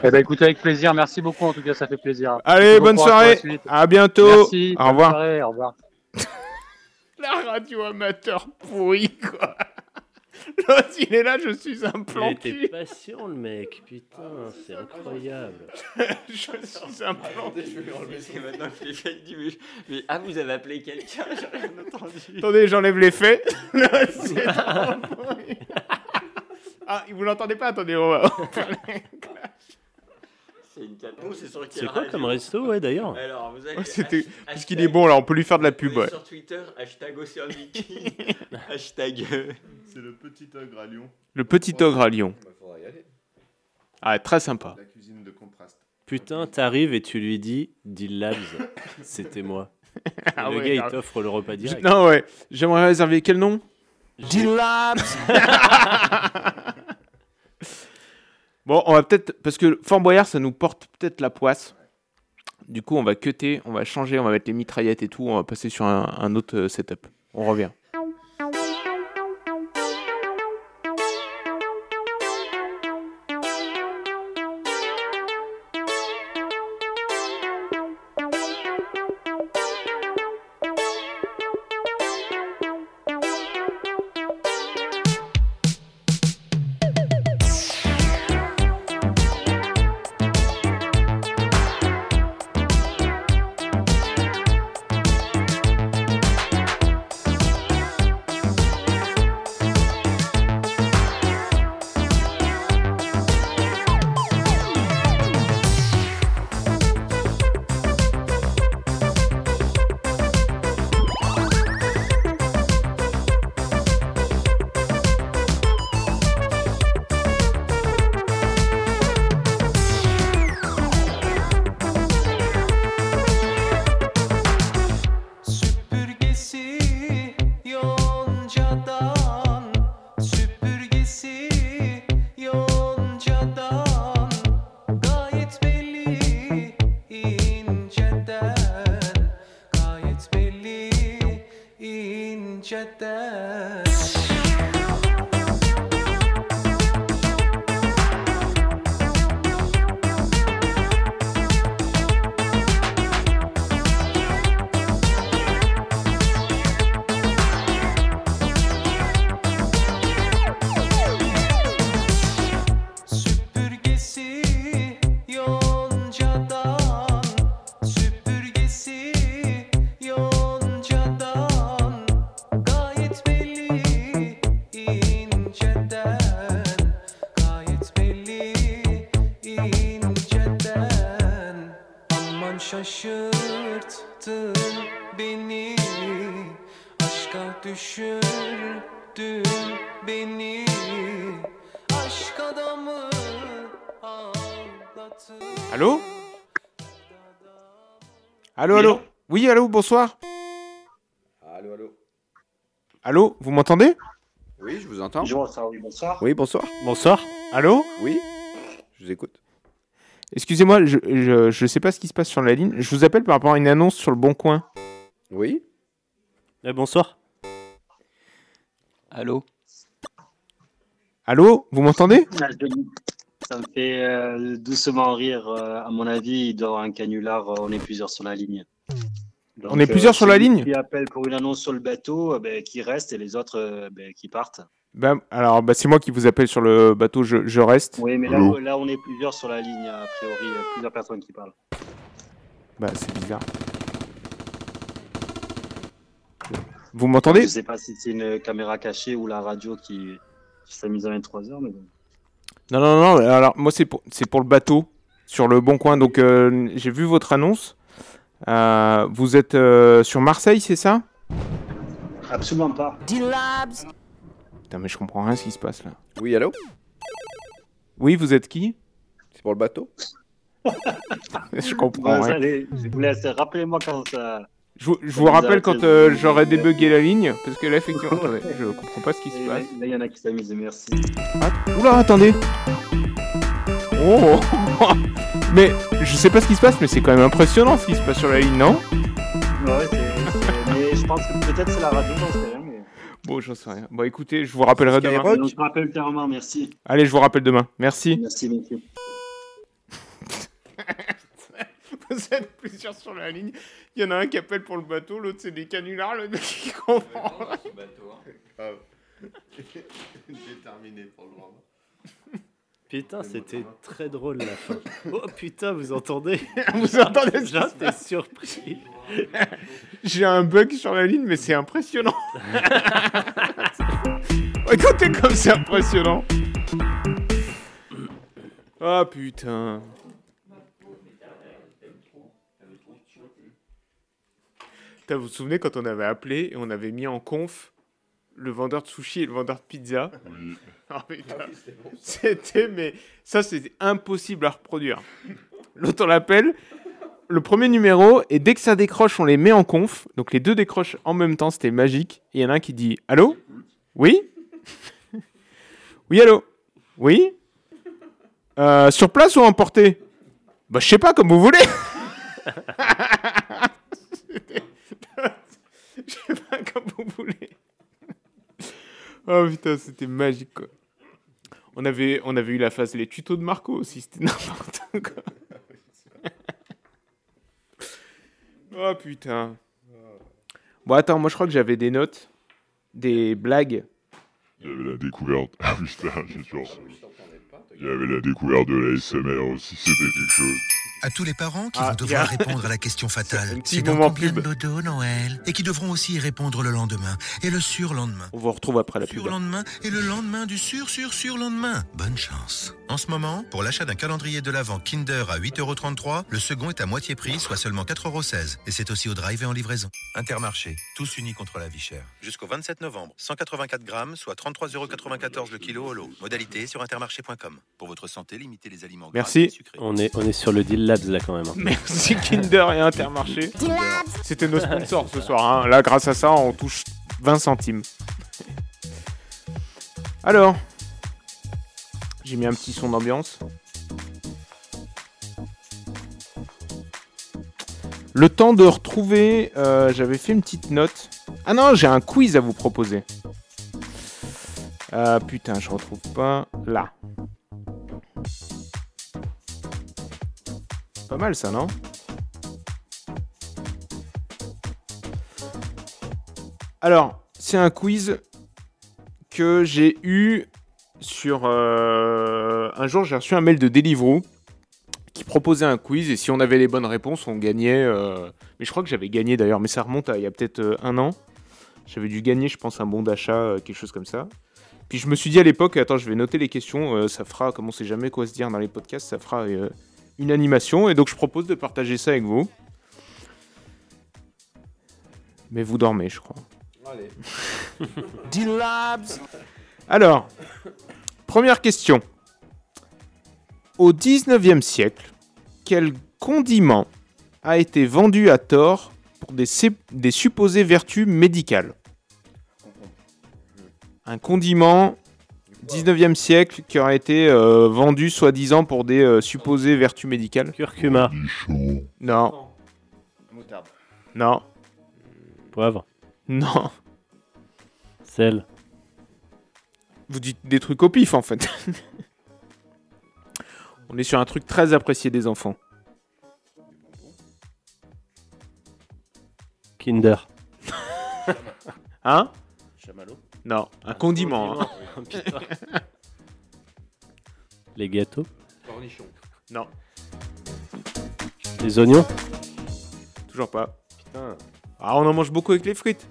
Eh ben, écoutez, avec plaisir. Merci beaucoup. En tout cas, ça fait plaisir. Allez, Bon bonne courage pour la soirée. suite. À bientôt. Merci. Au bonne revoir. soirée, au revoir. La radio amateur pourri, quoi. L'autre, il est là, je suis un Il plan était cul. patient, le mec. Putain, c'est incroyable. je suis un plan cul. Et maintenant, je l'ai fait, il dit, mais, mais- ah, vous avez appelé quelqu'un J'ai rien entendu. Attendez, j'enlève les faits. C'est trop ah, vous l'entendez pas? Attendez, on va. C'est une catastrophe. C'est sur C'est quelle quoi comme resto, ouais, d'ailleurs Alors, vous allez. C'était- Puisqu'il hashtag- est bon, là, on peut lui faire de la pub. Ouais. Sur Twitter, hashtag Océan Viking, hashtag. euh, C'est le petit ogre à Lyon. Le petit ogre à Lyon. Bah, faudra y aller. Ah, très sympa. La cuisine de contraste. Putain, t'arrives et tu lui dis Deal Labs, c'était moi. Ah le ouais, gars, il t'offre le repas direct. Non, ouais. J'aimerais réserver quel nom? Dillabs. Bon, on va peut-être. Parce que Fort Boyard, ça nous porte peut-être la poisse. Du coup, on va cutter, on va changer, on va mettre les mitraillettes et tout. On va passer sur un, autre euh, setup. On revient. that Allô, allô Oui, allô, bonsoir Allô, allô. Allô, vous m'entendez? Oui, je vous entends. Oui, bonsoir. Oui, bonsoir. Bonsoir. Allô? Oui, je vous écoute. Excusez-moi, je, je, je sais pas ce qui se passe sur la ligne. Je vous appelle par rapport à une annonce sur le Bon Coin. Oui Eh, bonsoir. Allô? Allô Vous m'entendez? Ah, Ça me fait euh, doucement rire. euh, à mon avis, il doit y avoir un canular. euh, on est plusieurs sur la ligne. Donc, On est plusieurs sur la ligne Qui appelle pour une annonce sur le bateau, euh, ben, qui reste et les autres euh, ben, qui partent. bah, Alors, bah, c'est moi qui vous appelle sur le bateau, je, je reste. Oui, mais là, là, on est plusieurs sur la ligne. A priori, il y a plusieurs personnes qui parlent. Bah, c'est bizarre. Vous m'entendez? Je sais pas si c'est une caméra cachée ou la radio qui, qui s'amuse à 23h. Mais bon. Non, non, non, alors moi c'est pour, c'est pour le bateau, sur le Bon Coin. Donc euh, j'ai vu votre annonce. Euh, vous êtes euh, sur Marseille, c'est ça? Absolument pas. Putain, mais je comprends rien ce qui se passe là. Oui, allô? Oui, vous êtes qui? C'est pour le bateau? Je comprends Bon, ça, rien. allez, je vous laisse. Rappelez-moi quand ça. Je vous, je vous rappelle quand euh, j'aurai débugué la ligne, parce que là effectivement, attendez, je comprends pas ce qui se passe. là, il y en a qui s'amusent. Merci. Ah, oula, attendez. Oh Mais je sais pas ce qui se passe, mais c'est quand même impressionnant ce qui se passe sur la ligne, non? Ouais, c'est- mais je pense que peut-être c'est la radio, j'en sais rien. Mais... Bon, j'en sais rien. Bon, écoutez, je vous rappellerai demain. On se rappelle ultérieurement, merci. Allez, je vous rappelle demain. Merci. Merci, merci. Vous êtes plusieurs sur la ligne. Il y en a un qui appelle pour le bateau, l'autre c'est des canulars, le mec qui comprend. Déterminé pour le moment. Putain, c'était très drôle la fin. Oh putain, vous entendez Vous entendez se J'étais surpris. J'ai un bug sur la ligne, mais c'est impressionnant. Écoutez comme c'est impressionnant. Ah putain. Putain, vous vous souvenez quand on avait appelé et on avait mis en conf le vendeur de sushi et le vendeur de pizza? Ah, putain. C'était, mais ça c'était impossible à reproduire. L'autre on l'appelle, le premier numéro, et dès que ça décroche, on les met en conf. Donc les deux décrochent en même temps, c'était magique. Il y en a un qui dit Allô? Oui? Oui, allô? Oui? Euh, Sur place ou emporté? Bah, je sais pas, comme vous voulez C'était- Je sais pas, comme vous voulez. Oh putain, c'était magique quoi. On avait, on avait eu la phase les tutos de Marco aussi, c'était n'importe quoi. oh putain. Bon attends, moi je crois que j'avais des notes, des blagues. Il y avait la découverte. Ah putain, j'ai toujours. Il y avait la découverte de la SMR aussi, c'était quelque chose. À tous les parents qui Ah, vont y a- devoir répondre à la question fatale. un petit C'est dans moment combien de pub. Bodo Noël Et qui devront aussi y répondre le lendemain et le surlendemain. On vous retrouve après la pub. Surlendemain et le lendemain du sur sur surlendemain. Bonne chance. En ce moment, pour l'achat d'un calendrier de l'Avent Kinder à 8,33€, le second est à moitié prix, soit seulement 4,16€. Et c'est aussi au drive et en livraison. Intermarché, tous unis contre la vie chère. Jusqu'au 27 novembre, 184 grammes, soit 33,94€ le kilo au lot. Modalité sur intermarché.com. Pour votre santé, limitez les aliments gras Merci. et sucrés. On est, on est sur le Deal Labs là quand même. hein. Merci Kinder et Intermarché. C'était nos sponsors ce soir. hein. Là, grâce à ça, on touche 20 centimes. Alors, j'ai mis un petit son d'ambiance. Le temps de retrouver. euh, J'avais fait une petite note. Ah non, j'ai un quiz à vous proposer. Ah putain, je retrouve pas. Là. Pas mal ça, non Alors, c'est un quiz que j'ai eu sur. euh, Un jour, j'ai reçu un mail de Deliveroo qui proposait un quiz et si on avait les bonnes réponses, on gagnait. euh, Mais je crois que j'avais gagné d'ailleurs, mais ça remonte à il y a peut-être euh, un an. J'avais dû gagner, je pense, un bon d'achat, quelque chose comme ça. Puis je me suis dit à l'époque, attends, je vais noter les questions, ça fera, comme on sait jamais quoi se dire dans les podcasts, ça fera une animation. Et donc je propose de partager ça avec vous. Mais vous dormez, je crois. Allez. D-Labs. Alors, première question. Au 19e siècle, quel condiment a été vendu à tort pour des, des supposées vertus médicales? Un condiment 19e siècle qui aurait été euh, vendu soi-disant pour des euh, supposées vertus médicales Curcuma. Non. Moutarde. Non. Poivre. Non. Sel. Vous dites des trucs au pif en fait. On est sur un truc très apprécié des enfants. Kinder. Hein? Non, un condiment. hein. Putain. Les gâteaux. Cornichon. Non, Les oignons. toujours pas. Putain. Ah, on en mange beaucoup avec les frites.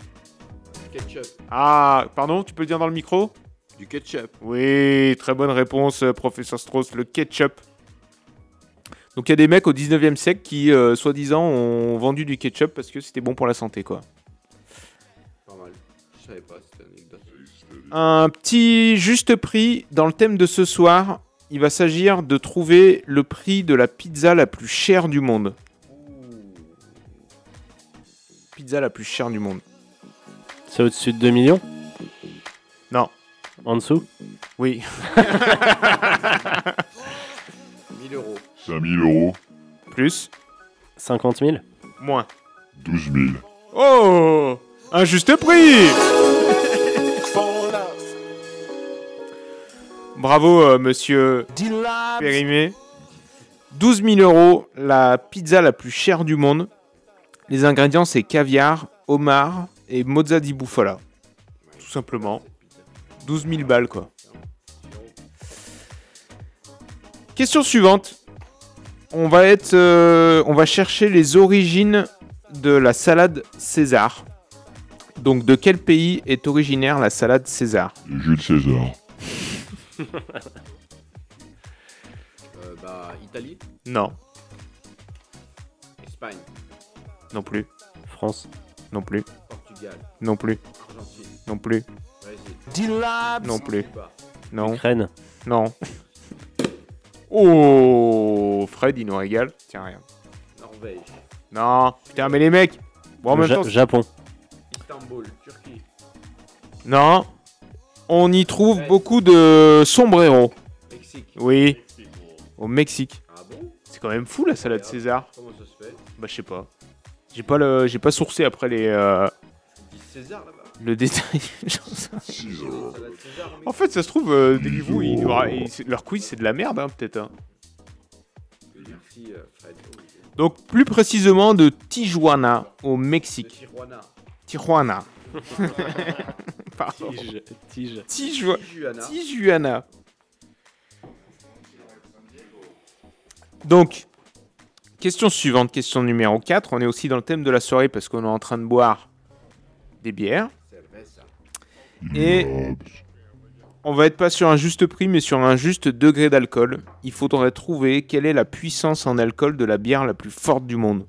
Ketchup. Ah, pardon, tu peux le dire dans le micro? Du ketchup. Oui, très bonne réponse, euh, professeur Strauss, le ketchup. Donc il y a des mecs au 19e siècle qui, euh, soi-disant, ont vendu du ketchup parce que c'était bon pour la santé, quoi. Un petit juste prix dans le thème de ce soir. Il va s'agir de trouver le prix de la pizza la plus chère du monde. Pizza la plus chère du monde. C'est au-dessus de 2 millions? Non. En dessous? Oui. 1000 euros. 5000 euros. Plus 50 000 Moins. 12 000. Oh Un juste prix Bravo, euh, monsieur Périmé. 12 000 euros, la pizza la plus chère du monde. Les ingrédients, c'est caviar, homard et mozza di bufala. Tout simplement. 12 000 balles, quoi. Question suivante. On va être, euh, on va chercher les origines de la salade César. Donc, de quel pays est originaire la salade César? Jules César. Euh, bah, Italie. Non, Espagne. non plus, France. non plus, Portugal. non plus, Argentine. non plus, Brésil. non plus, Cuba. non, Ukraine. non. Oh, Fred, il nous régale. Tiens, rien. Norvège. Non, putain, mais les mecs. Bon, en Le même Ja- temps, Japon. Istanbul. Turquie. non. On y trouve beaucoup de sombreros. Mexique. Oui, au Mexique. Ah bon? C'est quand même fou la salade César. Comment ça se fait? Bah, je sais pas. J'ai pas le, j'ai pas sourcé après les, euh, César là-bas. le détail. Salade César. En fait, ça se trouve, euh, Deliveroo, ils nous ra- ils- c'est- leur quiz, c'est de la merde, hein, peut-être. hein. Merci euh, Fred. Donc, plus précisément de Tijuana, au Mexique. Tijuana. Tijuana. Pardon. Tige. Tige. Tijua- Tijuana. Tijuana. Donc, question suivante, question numéro 4. On est aussi dans le thème de la soirée parce qu'on est en train de boire des bières. Et on va être pas sur un juste prix, mais sur un juste degré d'alcool. Il faudrait trouver quelle est la puissance en alcool de la bière la plus forte du monde.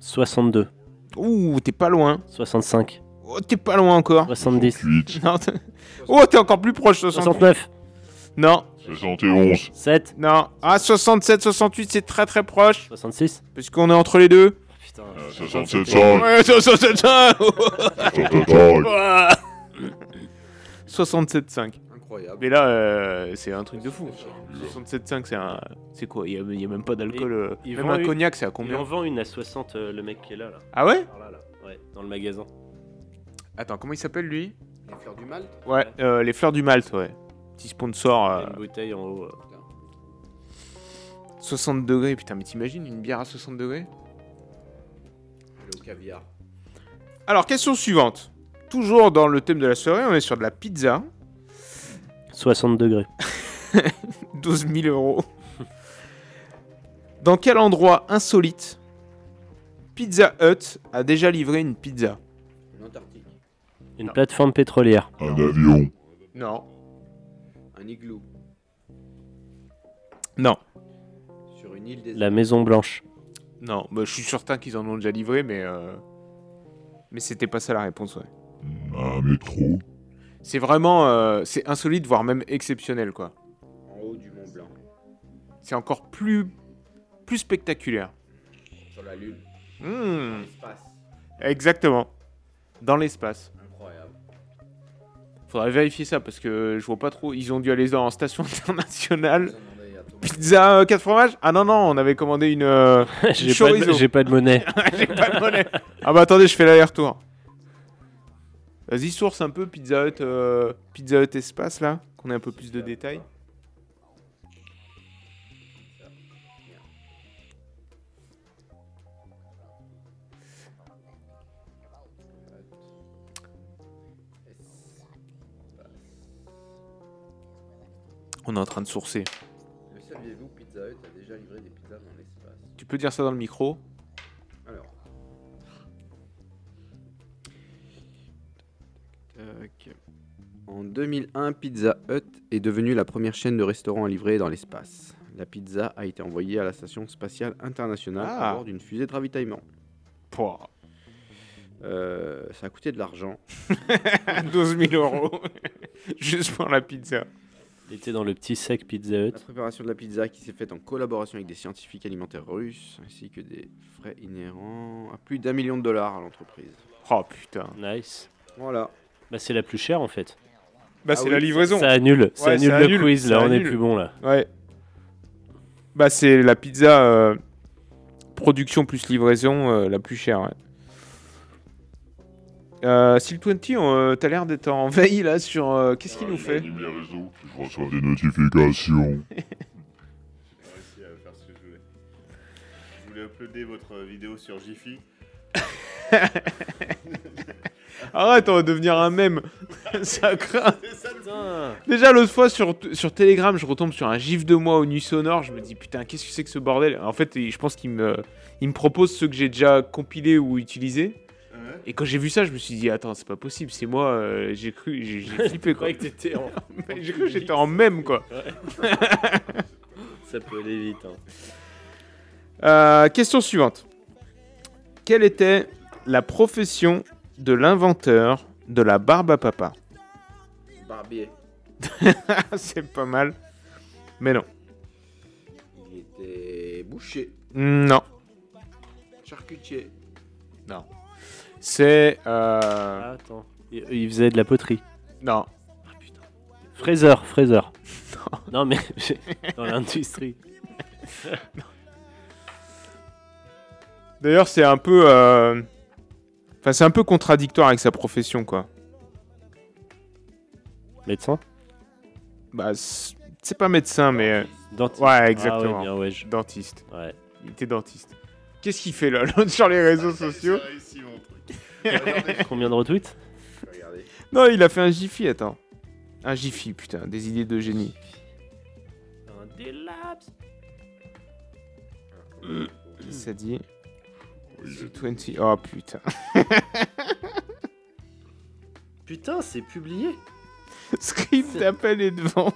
62. Ouh, t'es pas loin. 65. Oh, t'es pas loin encore. 70. Non, t'es- oh, t'es encore plus proche. 60. 69. Non, 71. 7. non. Ah, 67, 68, c'est très très proche. 66. Puisqu'on est entre les deux. Putain. 67,5. Ouais, 67,5. 67,5. 67,5. Incroyable. Mais là, euh, c'est un truc de fou. 67,5, c'est un. C'est quoi? Il y a, même pas d'alcool. euh, Il Même vend un une- cognac, c'est à Il combien? en vend une à 60, euh, le mec qui est là. là. Ah ouais? Par là, là. Ouais, dans le magasin. Attends, comment il s'appelle lui? Les fleurs du Malte Ouais, euh, les fleurs du Malte, ouais. Petit sponsor. Il y euh, a une bouteille en haut. euh. 60 degrés, putain, mais t'imagines une bière à 60 degrés? Le caviar. Alors, question suivante. Toujours dans le thème de la soirée, on est sur de la pizza. 60 degrés. 12 000 euros. Dans quel endroit insolite Pizza Hut a déjà livré une pizza? Une plateforme pétrolière. Un avion. Non. Un igloo. Non. Sur une île des. La Maison Blanche. Non, bah, je suis certain qu'ils en ont déjà livré, mais. euh, Mais c'était pas ça la réponse, ouais. Un métro. C'est vraiment. euh, C'est insolite, voire même exceptionnel, quoi. En haut du Mont Blanc. C'est encore plus. plus spectaculaire. Sur la Lune. Hmm. Dans l'espace. Exactement. Dans l'espace. Faudrait vérifier ça parce que je vois pas trop. Ils ont dû aller en station internationale. Pizza 4 fromages? Ah non, non, on avait commandé une. euh, une J'ai pas de- chorizo. j'ai pas de monnaie. J'ai pas de monnaie. Ah bah attendez, je fais l'aller-retour. Vas-y, source un peu Pizza Hut, euh, Pizza Hut Espace là, qu'on ait un peu plus de détails. On est en train de sourcer. Le saviez-vous, Pizza Hut a déjà livré des pizzas dans l'espace? Tu peux dire ça dans le micro Alors. Tac. En 2001, Pizza Hut est devenue la première chaîne de restaurants à livrer dans l'espace. La pizza a été envoyée à la station spatiale internationale Ah. à bord d'une fusée de ravitaillement. Pouah. Euh, ça a coûté de l'argent. 12 000 euros. Juste pour la pizza. Il était dans le petit sec Pizza Hut. La préparation de la pizza qui s'est faite en collaboration avec des scientifiques alimentaires russes, ainsi que des frais inhérents à plus d'un million de dollars à l'entreprise. Oh putain. Nice. Voilà. Bah, c'est la plus chère en fait. Bah, Ah c'est oui. la livraison. Ça annule, ça Ouais, annule ça le annule, quiz, ça là, on est annule. plus bon là. Ouais. Bah, c'est la pizza euh, production plus livraison euh, la plus chère. Ouais. Euh, Steel 20, euh, t'as l'air d'être en veille là sur. euh, Qu'est-ce qu'il nous fait J'anime les réseaux. Je reçois des notifications. J'ai réussi à faire ce que je voulais. Je voulais uploader votre vidéo sur Jiffy. Arrête, on va devenir un mème. Ça craint. Putain. Déjà l'autre fois sur, sur Telegram, je retombe sur un gif de moi au nu sonore. Je me dis putain, qu'est-ce que c'est que ce bordel? En fait, je pense qu'il me, il me propose ceux que j'ai déjà compilés ou utilisés. Ouais. Et quand j'ai vu ça, je me suis dit attends, c'est pas possible, c'est moi. euh, j'ai cru, j'ai j'ai flippé quoi. croyais que t'étais en- j'ai cru que j'étais en mème quoi. Ouais. Ça peut aller vite. hein. Euh, question suivante. Quelle était la profession de l'inventeur de la barbe à papa? Barbier. C'est pas mal. Mais non. Il était boucher. Non. Charcutier. Non. C'est. Euh... Ah, attends. Il, il faisait de la poterie. Non. Fraiseur, fraiseur. Non, mais dans l'industrie. D'ailleurs, c'est un peu. euh, Enfin, c'est un peu contradictoire avec sa profession, quoi. Médecin? Bah, c'est c'est pas médecin, mais. euh, Dentiste. Ouais, Ah exactement. ouais, bien, ouais, je- Dentiste. Ouais. Il était dentiste. Qu'est-ce qu'il fait là, l'autre, sur les réseaux sociaux? Combien de retweets. Non, il a fait un Jiffy, attends. Un Jiffy, putain, des idées de génie. Un. Qu'est-ce que ça dit 20. Oh putain. Putain, c'est publié. Script d'appel et de vente.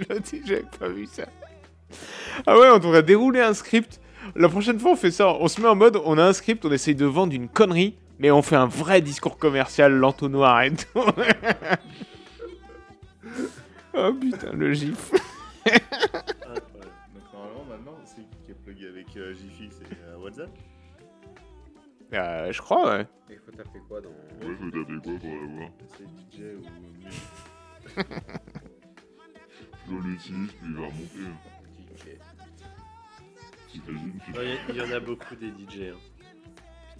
J'avais pas vu ça. Ah ouais, on devrait dérouler un script. La prochaine fois, on fait ça. On se met en mode, on a un script, on essaye de vendre une connerie, mais on fait un vrai discours commercial, l'entonnoir et tout. oh putain, le gif. Donc normalement maintenant, c'est qui qui est plugué avec euh, Jiffy C'est euh, WhatsApp Euh, je crois, ouais. Il faut taper quoi dans. Ouais, faut taper quoi pour l'avoir C'est DJ ou. on l'utilise, plus il va remonter. hein. Il y- il y, en a beaucoup des DJ. hein.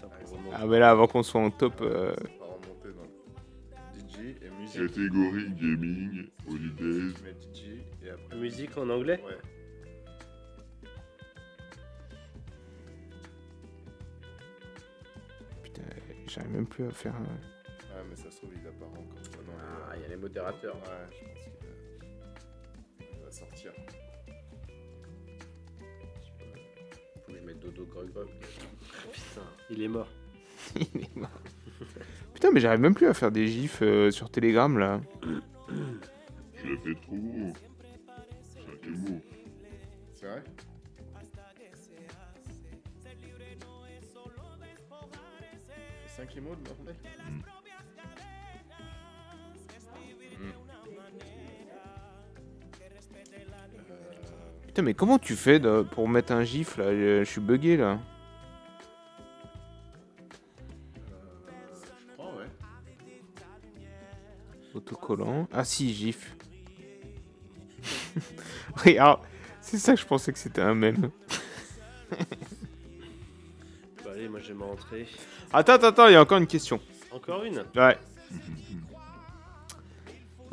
Putain, pour remonter. Ah, mais là, avant qu'on soit en top. euh, On va remonter dans DJ et musique. Catégorie gaming, holidays. Tu mets DJ et après. Musique en anglais Ouais. Putain, j'arrive même plus à faire. Ouais, mais ça se trouve, il apparaît encore. Ah, non, Ah, il y a les modérateurs. Ouais, je pense qu'il va... il va sortir. Faut que je mette dodo grog grog. Putain, il est mort. Il est mort. Putain, mais j'arrive même plus à faire des gifs euh, sur Telegram là. Je l'ai fait trop gros. Cinq mots. C'est vrai? C'est 5 mots de bordel Putain, mais comment tu fais de- pour mettre un gif là? Je je suis bugué là. Ah si, gif. Regarde, c'est ça que je pensais que c'était un mème. Bah, allez, moi rentrer. Attends, attends, attends, il y a encore une question. Encore une? Ouais.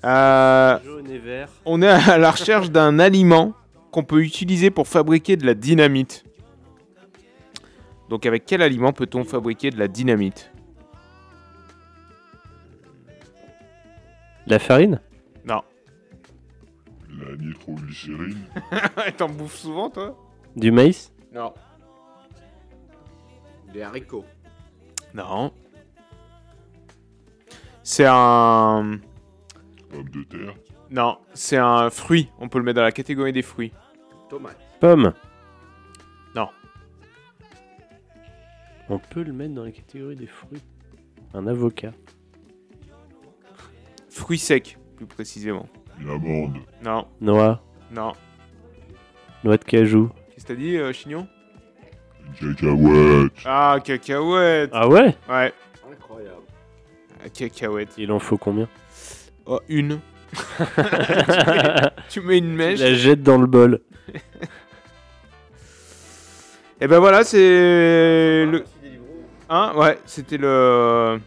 Euh, Jaune et vert. on est à la recherche d'un aliment qu'on peut utiliser pour fabriquer de la dynamite. Donc avec quel aliment peut-on fabriquer de la dynamite? La farine? Non. La nitroglycérine. T'en bouffes souvent toi? Du maïs? Non. Des haricots. Non. C'est un... Pomme de terre. Non, c'est un fruit. On peut le mettre dans la catégorie des fruits. Tomate. Pomme? Non. On peut le mettre dans la catégorie des fruits. Un avocat. Fruits secs, plus précisément. Une amande. Non, Noix. non. Noix de cajou. Qu'est-ce que t'as dit, euh, Chignon? Une cacahuète. Ah, cacahuète Ah ouais? Ouais, Incroyable. ah, cacahuète. Il en faut combien? Oh, une. tu, mets, tu mets une mèche. La jette dans le bol. Et ben voilà, c'est le... Hein? Ouais, c'était le...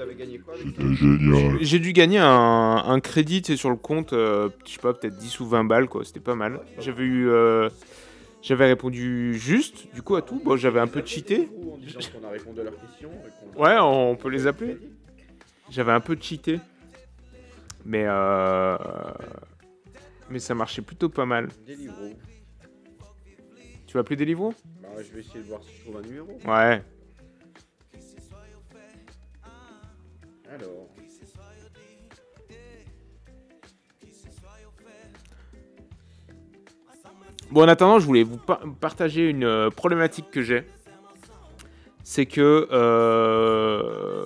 Et t'avais gagné quoi avec C'était génial. J'ai dû gagner un, un crédit sur le compte, euh, je sais pas, peut-être 10 ou 20 balles, quoi. C'était pas mal. J'avais eu... euh, J'avais répondu juste, du coup, à tout. Bon, j'avais un peu cheaté. A répondu à leurs questions. Ouais, on peut les appeler. J'avais un peu cheaté. Mais euh... Mais ça marchait plutôt pas mal. Deliveroo. Tu vas appeler Deliveroo? Bah, je vais essayer de voir si je trouve un numéro. Ouais. Alors. Bon, en attendant, je voulais vous par- partager une euh, problématique que j'ai. C'est que euh,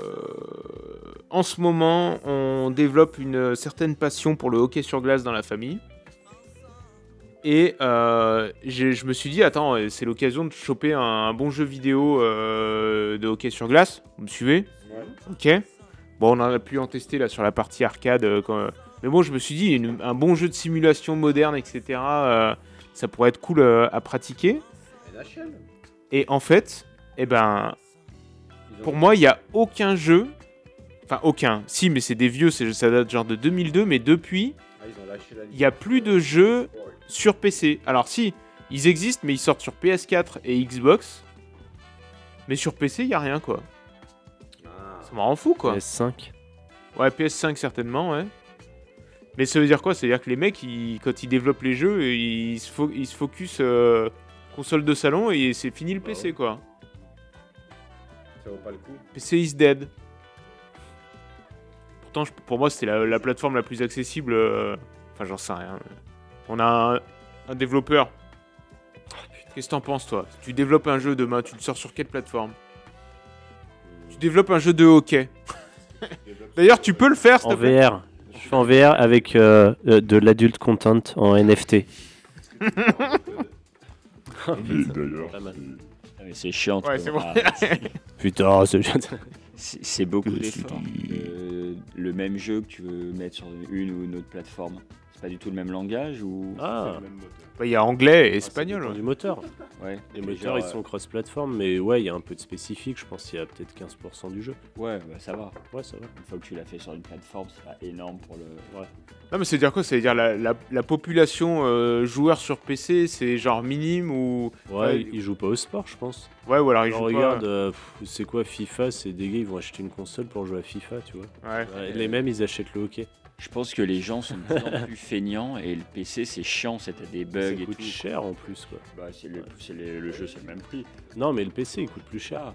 en ce moment, on développe une certaine passion pour le hockey sur glace dans la famille. Et euh, je me suis dit, attends, c'est l'occasion de choper un, un bon jeu vidéo de hockey sur glace. Vous me suivez? Ok. Bon, on en a pu en tester là sur la partie arcade. euh, quand- Mais bon, je me suis dit, une- un bon jeu de simulation moderne, etc., euh, ça pourrait être cool euh, à pratiquer. Et en fait, eh ben, pour moi, il n'y a aucun jeu. Enfin, aucun. Si, mais c'est des vieux, c'est- ça date genre de 2002, mais depuis, Ah, il n'y a plus de jeux sur PC. Alors, si, ils existent, mais ils sortent sur PS4 et Xbox. Mais sur PC, il n'y a rien, quoi. Ça me rend fou, quoi. PS5. Ouais, PS5 certainement, ouais. Mais ça veut dire quoi? Ça veut dire que les mecs, ils- quand ils développent les jeux, ils se, fo- ils se focus euh, console de salon et c'est fini le PC, quoi. Ça vaut pas le coup. PC is dead. Pourtant, je- pour moi, c'était la, la plateforme la plus accessible. euh, Enfin, j'en sais rien. On a un, un développeur. Qu'est-ce que t'en penses, toi? Tu développes un jeu demain, tu le sors sur quelle plateforme? Tu développes un jeu de hockey. D'ailleurs, tu peux le faire, s'il En te plaît VR. Je fais en VR avec euh, euh, de l'adulte content en NFT. Mais d'ailleurs, Pas mal. Ah, mais c'est chiant. Ouais, toi. c'est bon. Ah, c'est- Putain, c'est c'est c'est beaucoup d'efforts. suis- Euh, le même jeu que tu veux mettre sur une ou une autre plateforme. Pas du tout le même langage ou Ah. Bah, Il y a anglais et Ah, espagnol. du moteur. Ouais. Les mais moteurs, genre, ils sont cross-platform, mais ouais, il y a un peu de spécifique. Je pense qu'il y a peut-être 15% du jeu. Ouais, bah ça va. Ouais, ça va. Une fois que tu l'as fait sur une plateforme, c'est pas énorme pour le. Ouais. Non, mais c'est dire quoi? C'est dire la, la, la population euh, joueur sur PC, c'est genre minime ou. Ouais, ils- ils jouent pas au sport, je pense. Ouais, ou alors ils jouent pas- regarde, euh, pff, c'est quoi FIFA? C'est des gars, ils vont acheter une console pour jouer à FIFA, tu vois. Ouais. les mêmes, ils achètent le hockey. Je pense que les gens sont de plus en plus feignants et le PC c'est chiant, c'était des bugs Ça et coûte tout. cher en plus, quoi. Bah, c'est le, c'est le jeu, c'est le même prix. Non, mais le PC, il coûte plus cher.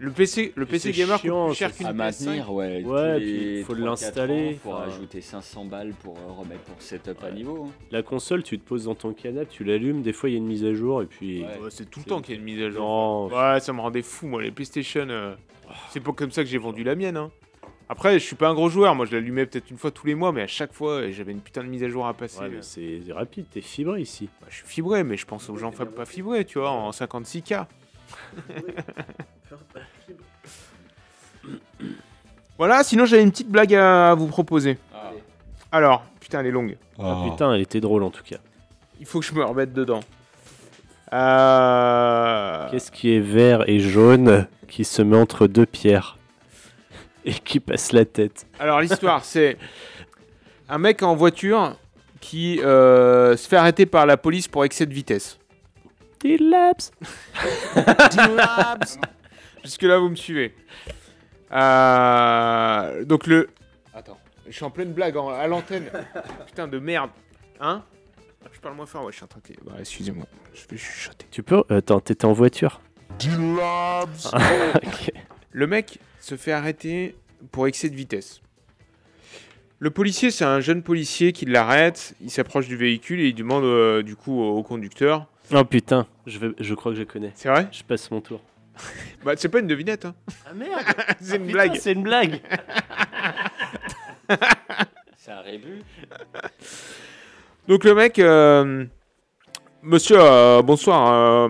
Le PC, le PC gamer coûte plus cher qu'une à maintenir, PS5. ouais. Ouais, tous puis les faut 3-4 l'installer, ans, Faut enfin. rajouter 500 balles pour euh, remettre ton setup à niveau. hein. La console, tu te poses dans ton canapé, tu l'allumes, des fois il y a une mise à jour et puis. Ouais, c'est tout le temps qu'il y a une mise à jour. Non. Ouais, ça me rendait fou, moi, les PlayStation. euh, C'est pas comme ça que j'ai vendu la mienne. Hein. Après, je suis pas un gros joueur. Moi, je l'allumais peut-être une fois tous les mois, mais à chaque fois, j'avais une putain de mise à jour à passer. Ouais, c'est rapide, t'es fibré ici. Bah, je suis fibré, mais je pense aux gens fa- pas fibrés, tu vois, en 56K. voilà, sinon j'avais une petite blague à vous proposer. Alors, putain, elle est longue. Ah, putain, elle était drôle en tout cas. Il faut que je me remette dedans. Euh... Qu'est-ce qui est vert et jaune qui se met entre deux pierres? Et qui passe la tête Alors l'histoire, c'est un mec en voiture qui euh, se fait arrêter par la police pour excès de vitesse. Dilapse Jusque là, vous me suivez. Euh, donc le... Attends, je suis en pleine blague en- à l'antenne. Putain de merde. Hein Je parle moins fort, ouais, je suis en train de... Bah, excusez-moi, je vais chuchoter. Tu peux Attends, t'étais en voiture Dilabs Ok. Le mec se fait arrêter pour excès de vitesse. Le policier, c'est un jeune policier qui l'arrête, il s'approche du véhicule et il demande euh, du coup au, conducteur. Oh putain, je, vais, je crois que je connais. C'est vrai? Je passe mon tour. Bah, c'est pas une devinette, hein. Ah merde C'est une putain, blague. c'est une blague. C'est un rébut. Donc le mec, euh, monsieur, euh, bonsoir, euh,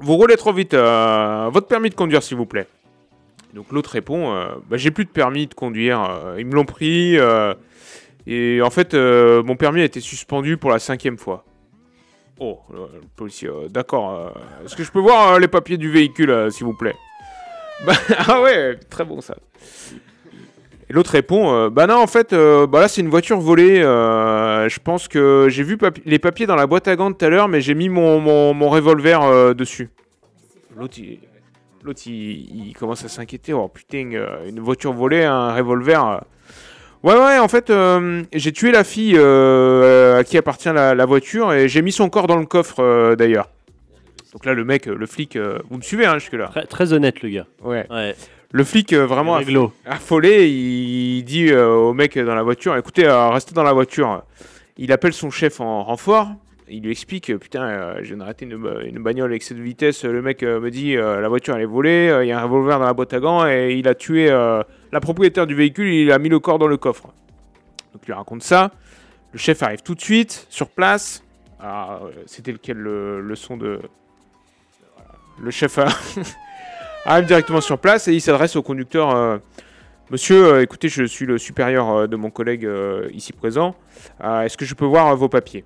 vous roulez trop vite, euh, votre permis de conduire s'il vous plaît. Donc l'autre répond, euh, bah, j'ai plus de permis de conduire, euh, ils me l'ont pris, euh, et en fait mon permis a été suspendu pour la cinquième fois. Oh, le, policier, d'accord, est-ce que je peux voir les papiers du véhicule s'il vous plaît? Bah, Ah ouais, très bon ça. Et l'autre répond Bah non, en fait, bah là, c'est une voiture volée. je pense que j'ai vu les papiers dans la boîte à gants tout à l'heure, mais j'ai mis mon, mon, mon revolver dessus. L'autre, il, l'autre, il, il commence à s'inquiéter. Oh putain, euh, une voiture volée, un revolver. Ouais, ouais, en fait, euh, j'ai tué la fille euh, à qui appartient la, la voiture et j'ai mis son corps dans le coffre euh, d'ailleurs. Donc là, le mec, le flic, vous me suivez hein, jusque-là Très, très honnête, le gars. Ouais. Ouais. Le flic, vraiment réglo. affolé, il dit au mec dans la voiture écoutez, restez dans la voiture. Il appelle son chef en renfort. Il lui explique euh, putain, euh, je viens d'arrêter une, une bagnole avec cette vitesse. Le mec euh, me dit la voiture elle est volée, il y a un revolver dans la boîte à gants et il a tué la propriétaire du véhicule. Il a mis le corps dans le coffre. Donc il lui raconte ça. Le chef arrive tout de suite sur place. Euh, c'était lequel le, le son de. Le chef a- arrive directement sur place et il s'adresse au conducteur. Monsieur, écoutez, je suis le supérieur de mon collègue ici présent. Est-ce que je peux voir vos papiers?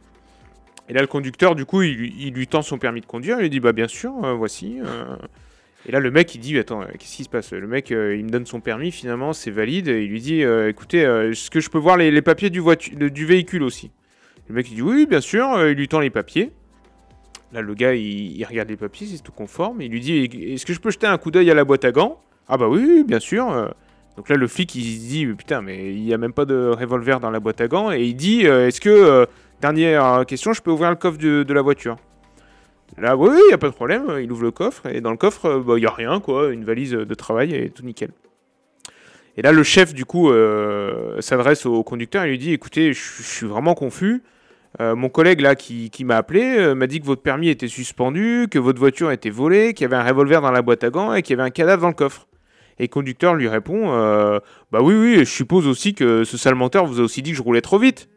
Et là, le conducteur, du coup, il, lui- tend son permis de conduire. Il lui dit Bah, bien sûr, euh, voici. euh. Et là, le mec, il dit Attends, euh, qu'est-ce qui se passe? Le mec, il me donne son permis, finalement, c'est valide. Il lui dit Écoutez, est-ce que je peux voir les, papiers du, véhicule aussi? Le mec, il dit Oui, bien sûr. Il lui tend les papiers. Là, le gars, il, regarde les papiers, c'est tout conforme. Il lui dit Est-ce que je peux jeter un coup d'œil à la boîte à gants? Ah, bah oui, bien sûr. Donc là, le flic, il se dit Putain, mais il n'y a même pas de revolver dans la boîte à gants. Et il dit Est-ce que, dernière euh, question, je peux ouvrir le coffre de, la voiture Là, oui, il n'y a pas de problème. Il ouvre le coffre. Et dans le coffre, euh, bah, il n'y a rien, quoi. Une valise de travail et tout nickel. Et là, le chef, du coup, euh, s'adresse au conducteur et lui dit Écoutez, je suis vraiment confus. Euh, mon collègue là qui, m'a appelé euh, m'a dit que votre permis était suspendu, que votre voiture était volée, qu'il y avait un revolver dans la boîte à gants et qu'il y avait un cadavre dans le coffre. Et le conducteur lui répond euh, Bah oui, oui, je suppose aussi que ce sale menteur vous a aussi dit que je roulais trop vite.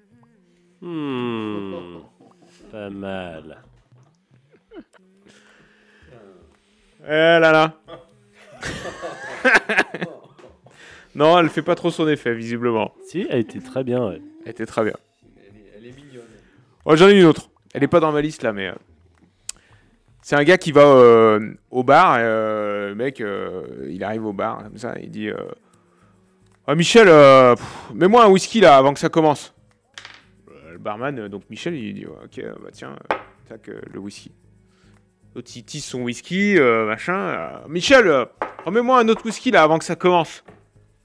Hmm, pas mal. Eh là là Non, elle fait pas trop son effet, visiblement. Si, elle était très bien, ouais. Elle était très bien. Oh, J'en ai une autre. Elle est pas dans ma liste là, mais. euh, C'est un gars qui va euh, au bar. Et, euh, le mec, euh, il arrive au bar, comme ça, il dit euh, Ah, Michel, euh, pff, mets-moi un whisky là avant que ça commence. Barman, euh, donc Michel, il dit Ok, euh, bah tiens, euh, tac, le whisky. L'autre, il tisse son whisky, machin. Michel, remets-moi un autre whisky là avant que ça commence.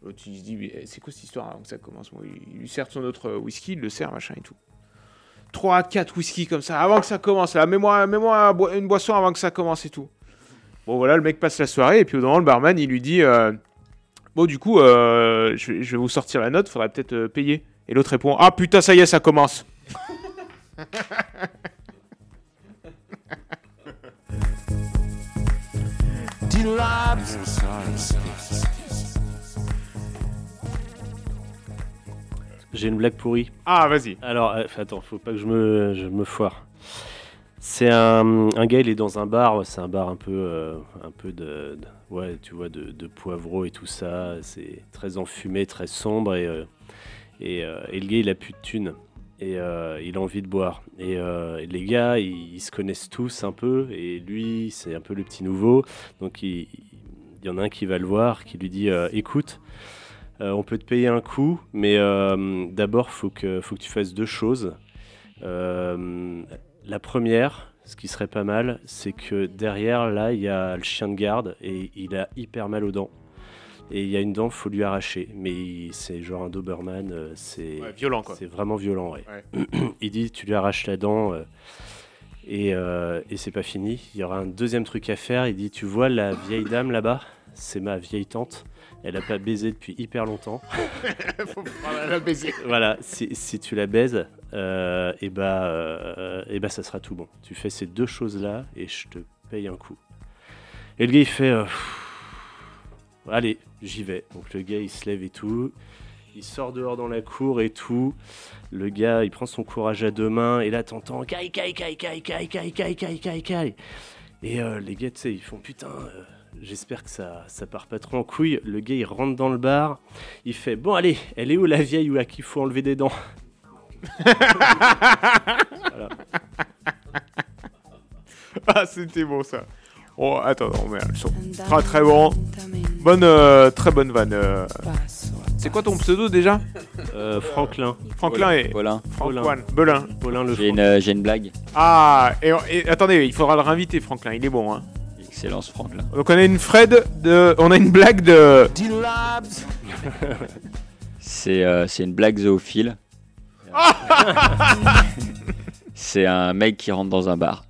L'autre, il se dit Mais c'est quoi cette histoire avant que ça commence? Il, lui sert son autre whisky, il le sert, machin et tout. 3 4 whisky comme ça avant que ça commence là mets-moi mets-moi boi- une boisson avant que ça commence et tout bon voilà le mec passe la soirée et puis au moment le barman il lui dit bon du coup je, vais- vous sortir la note faudrait peut-être payer et l'autre répond ah putain ça y est ça commence J'ai une blague pourrie. Ah, vas-y. Alors, euh, attends, faut pas que je me, je me foire. C'est un, un gars, il est dans un bar. C'est un bar un peu, euh, un peu de, de- ouais, tu vois, de, de poivreau et tout ça. C'est très enfumé, très sombre et, euh, et, euh, et le gars, il a plus de thunes et euh, il a envie de boire. Et, euh, les gars, ils, se connaissent tous un peu et lui, c'est un peu le petit nouveau. Donc il, y en a un qui va le voir, qui lui dit, écoute. On peut te payer un coup, mais d'abord, faut que, faut que tu fasses deux choses. La première, ce qui serait pas mal, c'est que derrière, là, il y a le chien de garde et il a hyper mal aux dents. Et il y a une dent, faut lui arracher. Mais c'est genre un Doberman, euh, c'est Ouais, violent, quoi. C'est vraiment violent, ouais. il dit, tu lui arraches la dent. euh, et, euh, et c'est pas fini. Il y aura un deuxième truc à faire. Il dit Tu vois la vieille dame là-bas? C'est ma vieille tante. Elle a pas baisé depuis hyper longtemps. Faut la baiser. voilà, si, si tu la baises, euh, et bah, euh, et bah ça sera tout bon. Tu fais ces deux choses-là et je te paye un coup. Et le gars il fait Allez, j'y vais. Donc le gars il se lève et tout. Il sort dehors dans la cour et tout. Le gars, il prend son courage à deux mains et là t'entends caille, caille, caille, caille, caille, caille, caille, caille. Et euh, les gars, tu sais, ils font putain, euh, j'espère que ça, ça part pas trop en couille. Le gars, il rentre dans le bar. Il fait bon, allez, elle est où la vieille ou à qui faut enlever des dents? Voilà. ah c'était bon ça oh attends non mais elles sont très très bon bonne euh, très bonne vanne euh. c'est quoi ton pseudo déjà? Euh, Franklin. Franklin et Paulin. Franklin Belin Paulin le J'ai une, euh, j'ai une blague. Ah, et, et attendez, il faudra le réinviter, Franklin, il est bon. Hein. Excellence, Franklin. Donc on a une Fred de. On a une blague de. C'est euh, c'est une blague zoophile. C'est un mec qui rentre dans un bar.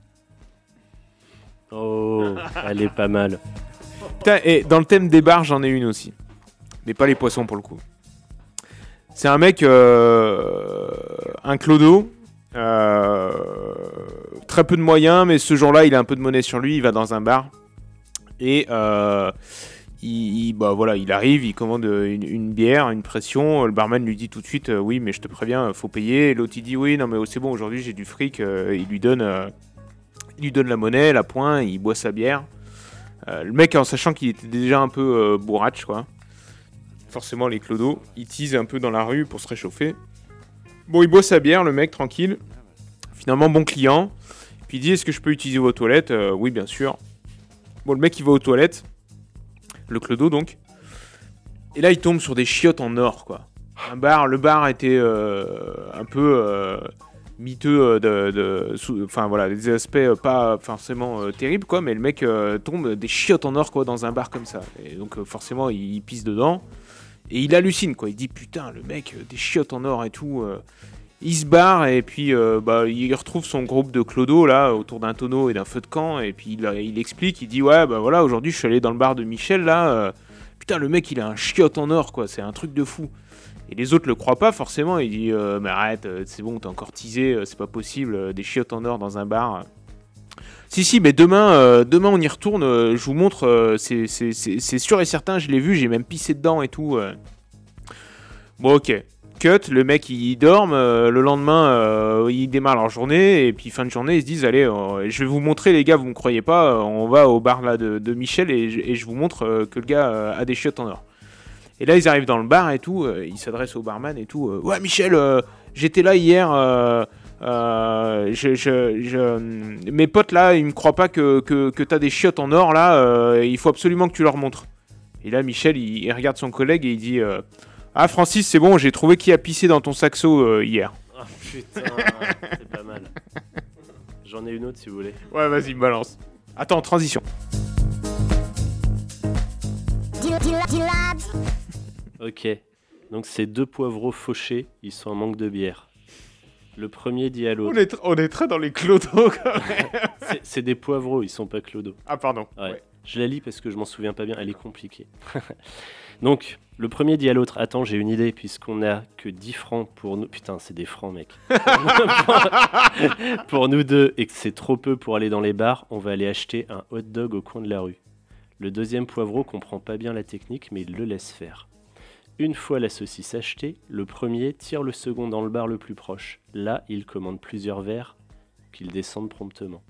Oh, elle est pas mal. Putain, et dans le thème des bars, j'en ai une aussi. Mais pas les poissons pour le coup. C'est un mec, euh, un clodo, euh, très peu de moyens, mais ce jour-là, il a un peu de monnaie sur lui, il va dans un bar. Et euh, il, bah, voilà, il arrive, il commande une, bière, une pression. Le barman lui dit tout de suite Oui, mais je te préviens, faut payer. L'autre, il dit Oui, non, mais c'est bon, aujourd'hui j'ai du fric. Il, lui donne, il lui donne la monnaie, la poing, il boit sa bière. Euh, le mec, en sachant qu'il était déjà un peu euh, bourrache, quoi. Forcément, les clodos, il tease un peu dans la rue pour se réchauffer. Bon, il boit sa bière, le mec, tranquille. Finalement, bon client. Puis il dit Est-ce que je peux utiliser vos toilettes? Euh, Oui, bien sûr. Bon, le mec, il va aux toilettes. Le clodo, donc. Et là, il tombe sur des chiottes en or, quoi. Un bar, le bar était un peu miteux euh, de, de- enfin voilà, des aspects euh, pas forcément euh, terribles, quoi. Mais le mec tombe des chiottes en or, quoi, dans un bar comme ça. Et donc forcément, il, pisse dedans et il hallucine, quoi. Il dit putain, le mec, des chiottes en or et tout. Il se barre et puis bah, il retrouve son groupe de clodo là autour d'un tonneau et d'un feu de camp et puis il, explique, il dit ouais bah voilà aujourd'hui je suis allé dans le bar de Michel là, putain le mec il a un chiotte en or quoi, c'est un truc de fou. Et les autres le croient pas forcément, il dit euh, mais arrête, euh, c'est bon t'es encore teasé, euh, c'est pas possible, euh, des chiottes en or dans un bar. Si si mais demain, demain on y retourne, je vous montre, c'est- sûr et certain, je l'ai vu, j'ai même pissé dedans et tout. Bon ok, cut, le mec il dorme, euh, le lendemain il démarre leur journée et puis fin de journée ils se disent allez je vais vous montrer les gars vous me croyez pas on va au bar là de, Michel et, je- vous montre que le gars a des chiottes en or. Et là ils arrivent dans le bar et tout, euh, ils s'adressent au barman et tout, euh, ouais Michel euh, j'étais là hier, euh, Euh, je, je- je- Mes potes là, ils me croient pas que, que, que t'as des chiottes en or là. euh, il faut absolument que tu leur montres. Et là, Michel, il, il regarde son collègue et il dit euh, Ah, Francis, c'est bon, j'ai trouvé qui a pissé dans ton saxo euh, hier. Ah putain, c'est pas mal. J'en ai une autre si vous voulez. Ouais, vas-y, balance. Attends, transition. Ok. Donc c'est deux poivreaux fauchés, ils sont en manque de bière. Le premier dit à l'autre. On est, tr- on est très dans les clodos quand même. C'est- C'est des poivreaux, ils sont pas clodos. Ah, pardon. Ouais. Ouais. Je la lis parce que je m'en souviens pas bien, elle est compliquée. Donc, le premier dit à l'autre Attends, j'ai une idée, puisqu'on a que 10 francs pour nous. Putain, c'est des francs, mec. pour nous deux, et que c'est trop peu pour aller dans les bars, on va aller acheter un hot dog au coin de la rue. Le deuxième poivreau comprend pas bien la technique, mais il le laisse faire. Une fois la saucisse achetée, le premier tire le second dans le bar le plus proche. Là, il commande plusieurs verres qu'ils descendent promptement.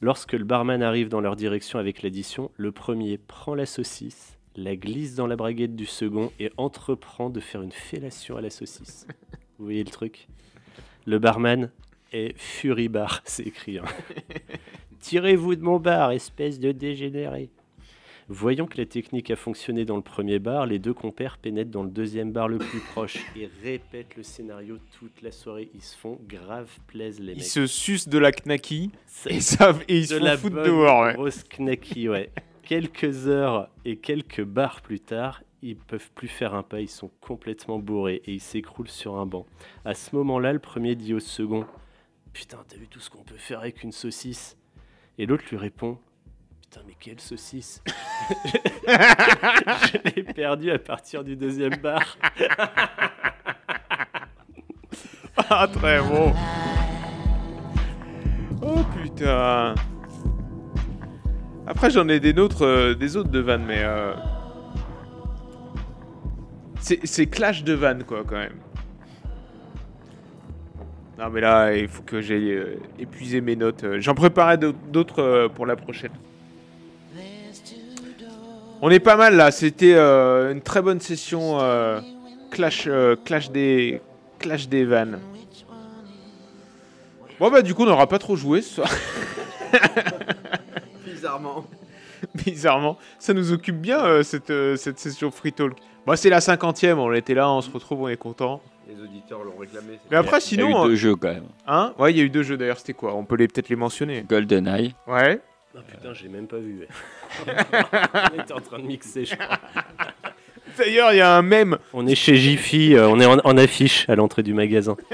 Lorsque le barman arrive dans leur direction avec l'addition, le premier prend la saucisse, la glisse dans la braguette du second et entreprend de faire une fellation à la saucisse. Vous voyez le truc? Le barman est furibar, c'est écrit. hein. Tirez-vous de mon bar, espèce de dégénéré. Voyant que la technique a fonctionné dans le premier bar, les deux compères pénètrent dans le deuxième bar le plus proche et répètent le scénario toute la soirée. Ils se font grave plaise les Ils mecs. se sucent de la knacky et, et ils se font la foutre bonne dehors. Ouais. Grosse knacky, ouais. quelques heures et quelques bars plus tard, ils peuvent plus faire un pas, ils sont complètement bourrés et ils s'écroulent sur un banc. À ce moment-là, le premier dit au second Putain, t'as vu tout ce qu'on peut faire avec une saucisse? Et l'autre lui répond Putain, mais quelle saucisse Je l'ai perdu à partir du deuxième bar. Ah, très bon. Oh putain. Après, j'en ai des autres, euh, des autres de vannes, mais. euh, C'est clash de vannes, quoi, quand même. Non, mais là, il faut que j'aille euh, épuiser mes notes. J'en préparais d'aut- d'autres pour la prochaine. On est pas mal là, c'était euh, une très bonne session euh, clash, euh, clash, des, clash des vannes. Bon bah du coup on n'aura pas trop joué ce soir. Bizarrement. Bizarrement. Ça nous occupe bien euh, cette, euh, cette session free talk. Bon c'est la cinquantième, on était là, on se retrouve, on est content. Les auditeurs l'ont réclamé. Mais après Il y a eu sinon... deux jeux quand même. Hein? Ouais il y a eu deux jeux d'ailleurs, c'était quoi? On peut les peut-être les mentionner. GoldenEye. Ouais. Ah putain, j'ai même pas vu. ouais. on était en train de mixer, je crois. D'ailleurs il y a un mème. On est chez Jiffy, euh, on est en, en affiche à l'entrée du magasin.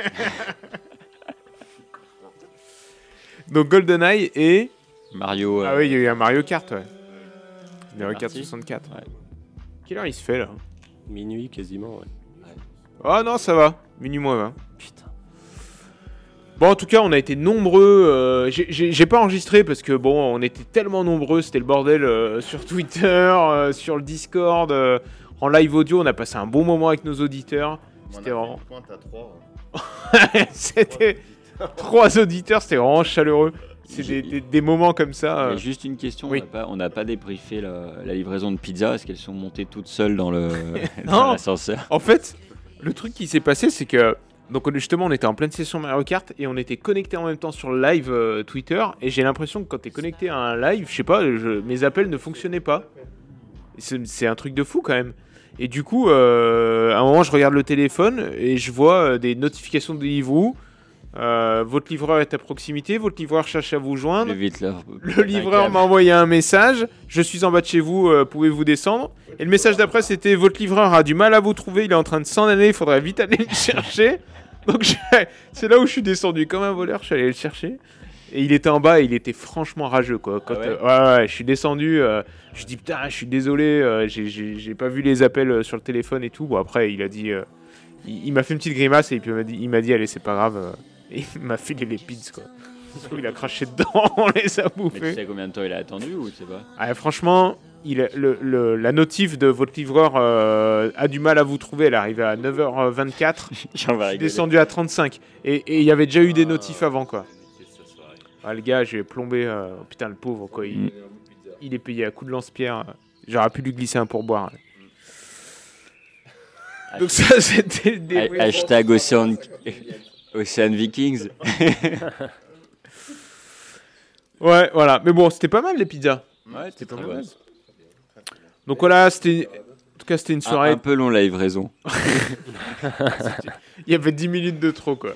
Donc GoldenEye et... Mario. euh, Ah oui il y a eu un Mario Kart ouais. Mario Kart parti 64. Ouais. Quelle heure il se fait là? Minuit quasiment, ouais. Ah non, ça va. Minuit moins 20. Bon, en tout cas, on a été nombreux. euh, j'ai- pas enregistré parce que, bon, on était tellement nombreux, c'était le bordel euh, sur Twitter, euh, sur le Discord, euh, en live audio. On a passé un bon moment avec nos auditeurs. C'était vraiment. Pointe à 3. c'était trois auditeurs, c'était vraiment chaleureux. C'est des, des- des moments comme ça. Euh. juste une question, Oui. on n'a pas, débriefé la, la livraison de pizza, est-ce qu'elles sont montées toutes seules dans le Non. dans l'ascenseur? En fait, le truc qui s'est passé, c'est que donc on- justement, on était en pleine session Mario Kart et on était connecté en même temps sur le live euh, Twitter. Et j'ai l'impression que quand t'es connecté à un live, je sais pas, mes appels ne fonctionnaient pas. C'est c'est un truc de fou quand même. Et du coup, euh, à un moment, je regarde le téléphone et je vois euh, des notifications de Deliveroo. Euh, votre livreur est à proximité, votre livreur cherche à vous joindre. Le vite là. Le livreur m'a envoyé un message. Je suis en bas de chez vous, euh, pouvez-vous descendre? Et le message d'après, c'était votre livreur a du mal à vous trouver, il est en train de s'en aller, il faudrait vite aller le chercher. Donc c'est là où je suis descendu comme un voleur, je suis allé le chercher. Et il était en bas et il était franchement rageux quoi. Quand, Ah ouais euh, ouais, ouais, je suis descendu, euh, je dis putain, je suis désolé, euh, j'ai- pas vu les appels sur le téléphone et tout. Bon après, il a dit, il, il m'a fait une petite grimace et puis il m'a dit, il m'a dit allez c'est pas grave. Et il m'a filé les pizzas quoi. Il a craché dedans, on les a Mais tu bouffés. sais combien de temps il a attendu ou tu sais pas Ah, franchement, il, le, le- la notif de votre livreur euh, a du mal à vous trouver. Elle est arrivée à 9h24. J'en vais Je suis descendu à 35. Et il y avait déjà eu des notifs avant, quoi. Ah, le gars, j'ai plombé. euh, putain, le pauvre, quoi. Il, Mm. il est payé à coups de lance-pierre. J'aurais pu lui glisser un pourboire. Donc, ça, c'était. Hashtag Océan, Ocean Vikings. Ouais, voilà. Mais bon, c'était pas mal les pizzas. Ouais, c'était pas mal. Donc voilà, c'était. En tout cas, c'était une Un, soirée. un peu long la livraison. Il y avait 10 minutes de trop, quoi.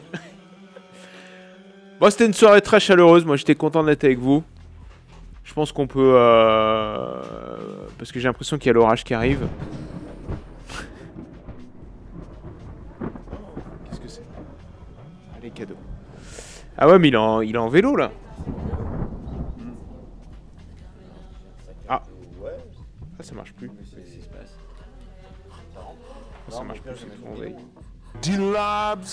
Bon, c'était une soirée très chaleureuse. Moi, j'étais content d'être avec vous. Je pense qu'on peut. euh, Parce que j'ai l'impression qu'il y a l'orage qui arrive. Qu'est-ce que c'est Allez, cadeau. Ah ouais, mais il est en, il est en vélo là. Ah. Ah, ça marche plus. Qu'est-ce qui se passe Ah, Ça marche plus, c'est. D-Labs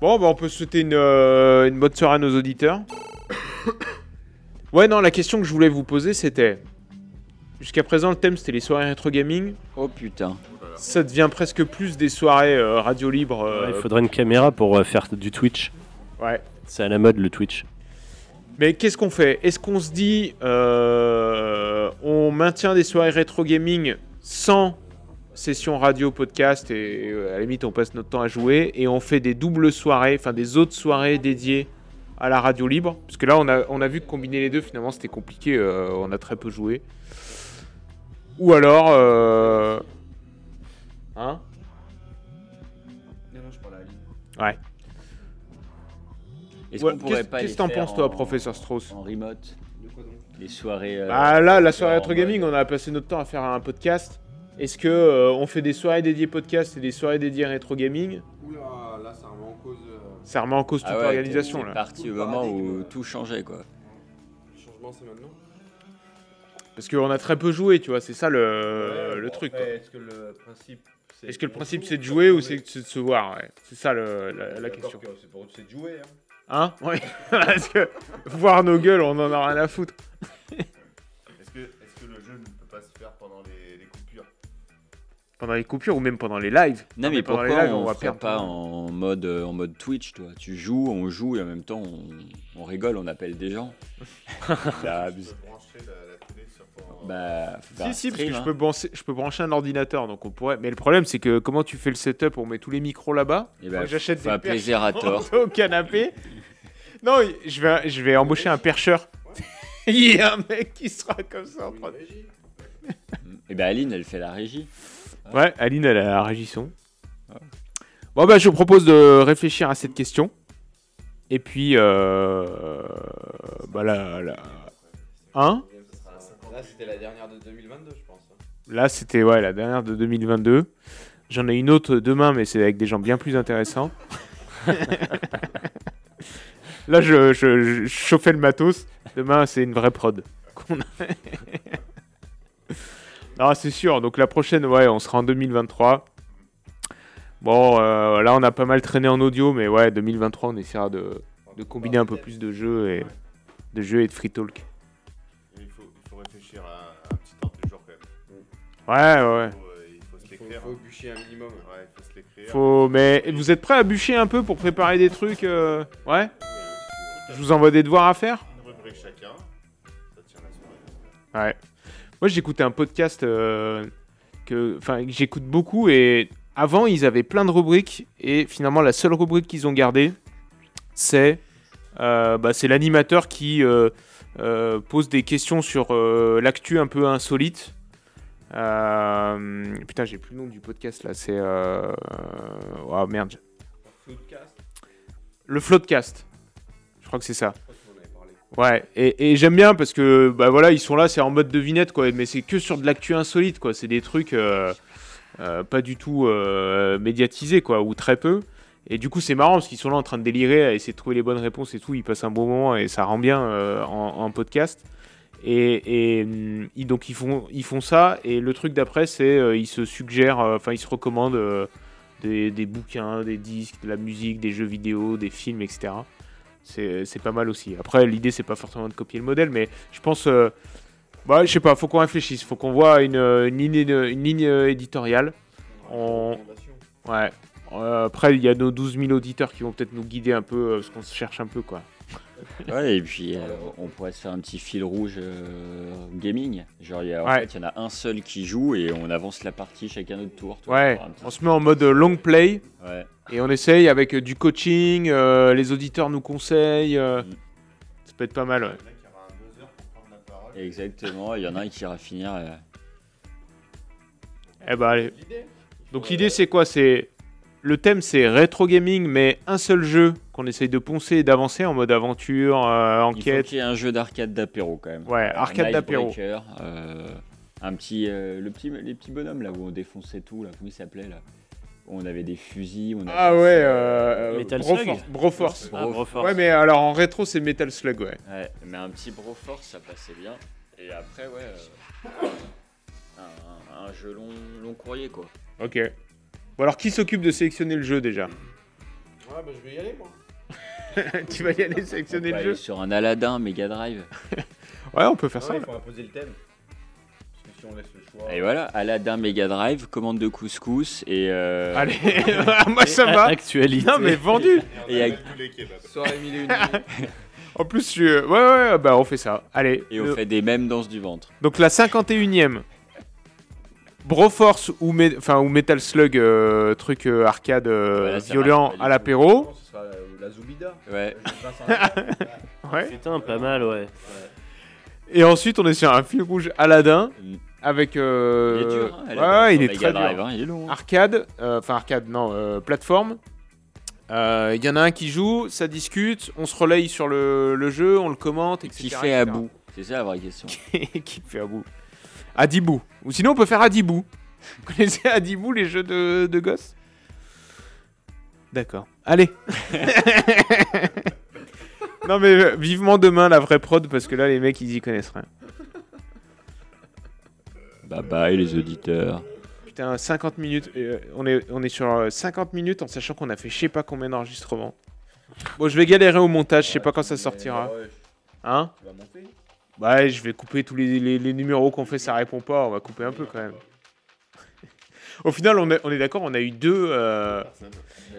Bon, bah on peut souhaiter une, euh, une bonne soirée à nos auditeurs. ouais, non, la question que je voulais vous poser, c'était... Jusqu'à présent, le thème, c'était les soirées rétro gaming. Oh putain. Ça devient presque plus des soirées euh, radio libre. euh, Ouais, il faudrait une caméra pour euh, faire du Twitch. Ouais. C'est à la mode le Twitch. Mais qu'est-ce qu'on fait? Est-ce qu'on se dit, euh, on maintient des soirées rétro gaming sans session radio, podcast et euh, à la limite on passe notre temps à jouer et on fait des doubles soirées, enfin des autres soirées dédiées à la radio libre? Parce que là on a, on a vu que combiner les deux finalement c'était compliqué, euh, on a très peu joué. Ou alors... euh, Hein? Non, non, je parle à Aline. Ouais. Est-ce Ouais, qu'on pourrait qu'est-ce- pas qu'est-ce les que t'en faire penses, toi, en- professeur Strauss? En remote? Les soirées. euh, Bah là, la soirée en rétro mode- gaming, on a passé notre temps à faire un podcast. Est-ce que euh, on fait des soirées dédiées podcast et des soirées dédiées rétro gaming? Oula, là, ça remet en cause. euh, Ça remet en cause toute Ah ouais, l'organisation t'es là. parti au moment où tout changeait quoi. Le changement, c'est maintenant? Parce qu'on a très peu joué, tu vois, c'est ça le, le truc. quoi. Est-ce que le principe. Est-ce que le principe c'est de ou jouer ou c'est est- de se voir ouais. C'est ça le- la, question. que C'est pour c'est de jouer, hein. Hein? Oui. Parce que voir nos gueules, on en a rien à foutre. Est-ce que, est-ce que le jeu ne peut pas se faire pendant les, les coupures? Pendant les coupures ou même pendant les lives? Non mais pendant pourquoi les lives, on, va ferait perdre. pas en mode euh, en mode Twitch toi? Tu joues, on joue et en même temps on, on rigole, on appelle des gens. La, bah Si, si, parce que je hein. peux, brancher, je peux brancher un ordinateur, donc on pourrait. Mais le problème, c'est que comment tu fais le setup On met tous les micros là-bas? Eh ben, Moi, J'achète des perches Zerator. au canapé. Non, je vais, je vais embaucher un percheur. Il y a un mec qui sera comme ça en train de. Et ben Aline elle fait la régie. Ouais, Aline, elle est à la régisson. Bon, bah, je vous propose de réfléchir à cette question. Et puis, euh. Bah, là. là... Hein Là, c'était la dernière de 2022, je pense. hein. Là, c'était ouais, la dernière de 2022. J'en ai une autre demain, mais c'est avec des gens bien plus intéressants. Là, je, je- je chauffais le matos. Demain, c'est une vraie prod. qu'on a. non, c'est sûr. Donc, la prochaine, ouais, on sera en 2023. Bon, euh, là, on a pas mal traîné en audio, mais ouais, 2023, on essaiera de, de combiner un peu plus de jeux et de jeux et de free talk. Ouais, ouais. Il faut, euh, il faut bûcher un minimum. Ouais, il faut se l'écrire. Faut... Mais vous êtes prêts à bûcher un peu pour préparer des trucs euh, Ouais? Je vous envoie des devoirs à faire? Une rubrique chacun. Ça tient la soirée. Ouais. Moi, j'écoutais un podcast euh, que, enfin, que j'écoute beaucoup et avant, ils avaient plein de rubriques et finalement, la seule rubrique qu'ils ont gardée, c'est euh, bah, c'est l'animateur qui euh, euh, pose des questions sur euh, l'actu un peu insolite. Euh, putain, j'ai plus le nom du podcast là. C'est. Euh... Oh merde. Le Floodcast. Je crois que c'est ça. Ouais, et, et j'aime bien parce que bah voilà, ils sont là, c'est en mode devinette quoi, mais c'est que sur de l'actu insolite quoi, c'est des trucs euh, euh, pas du tout médiatisés quoi, ou très peu. Et du coup, c'est marrant parce qu'ils sont là en train de délirer, à essayer de trouver les bonnes réponses et tout, ils passent un bon moment et ça rend bien euh, en, en podcast. Et, et, ils, donc ils font, ils font ça, et le truc d'après, c'est euh, ils se suggèrent, euh, enfin ils se recommandent euh, des, des bouquins, des disques, de la musique, des jeux vidéo, des films, etc. C'est pas mal aussi. Après, l'idée, c'est pas forcément de copier le modèle, mais je pense. euh, bah, je sais pas, faut qu'on réfléchisse, faut qu'on voit une, une ligne, une ligne éditoriale. On... Ouais. Après, il y a nos 12 000 auditeurs qui vont peut-être nous guider un peu, parce qu'on se cherche un peu, quoi. Ouais, et puis euh, on pourrait se faire un petit fil rouge euh, gaming. Genre, il y a, en Ouais. fait, il y en a un seul qui joue et on avance la partie chacun notre tour. Ouais, on se met en mode euh, long play. Ouais. Et on essaye avec du coaching, euh, les auditeurs nous conseillent. euh, Mm. Ça peut être pas mal, ouais. Exactement, il y en a un qui ira finir. euh, Eh bah allez. Donc l'idée c'est quoi? C'est le thème c'est rétro gaming, mais un seul jeu qu'on essaye de poncer et d'avancer en mode aventure, euh, Il faut enquête. qu'il y ait un jeu d'arcade d'apéro quand même. Ouais, arcade d'apéro. euh, un petit, euh, le petit, les petits bonhommes là où on défonçait tout là, comment il s'appelait là? Où On avait des fusils. On avait Ah ouais, euh, Metal Slug Broforce. Ah, Broforce. Ouais, mais alors en rétro c'est Metal Slug, ouais. Ouais, mais un petit Broforce ça passait bien. Et après ouais, euh, un, un- un jeu long, long courrier quoi. Ok. Bon alors qui s'occupe de sélectionner le jeu déjà? Ouais, bah je vais y aller moi. Tu vas y aller On sélectionner le aller jeu sur un Aladdin Mega Drive. Ouais, on peut faire Ah ça. il faudra poser le thème. Parce que si on laisse le choix. Et voilà, Aladdin Mega Drive, commande de couscous et. euh, Allez, moi ça va. Actualité. Non mais vendu. Et, avec- Soirée mille et une nuits. En plus, je suis... ouais, ouais, bah on fait ça. Allez. et on le- fait des mêmes danses du ventre. Donc la 51ème. Broforce ou, enfin, ou Metal Slug, euh, truc euh, arcade euh, Ouais, violent à l'apéro. Ce sera euh, la Zoubida. Ouais. Passe un- Ouais. Putain, pas mal, ouais. Et ensuite, on est sur un fil rouge Aladdin Mm. avec. euh, Il est dur, hein, ouais, Aladdin, ouais, il est très Drive, dur. hein, il est long. hein. Arcade, euh, enfin arcade, non, euh, plateforme. Euh, Il y en a un qui joue, ça discute, on se relaye sur le, le jeu, on le commente, etc. Qui fait à bout C'est ça la vraie question. qui fait à bout Adibou. Ou sinon, on peut faire Adibou. Vous connaissez Adibou, les jeux de, de gosses? D'accord. Allez. non, mais euh, vivement demain la vraie prod, parce que là, les mecs, ils y connaissent rien. Bye bye les auditeurs. Putain, 50 minutes. euh, on, est, on est sur euh, 50 minutes en sachant qu'on a fait je sais pas combien d'enregistrements. Bon, je vais galérer au montage, je sais pas quand ça sortira. Hein? Tu vas monter? Ouais, je vais couper tous les, les- les numéros qu'on fait, ça répond pas. On va couper un peu quand même. Au final, on est, on est d'accord, on a eu deux. euh,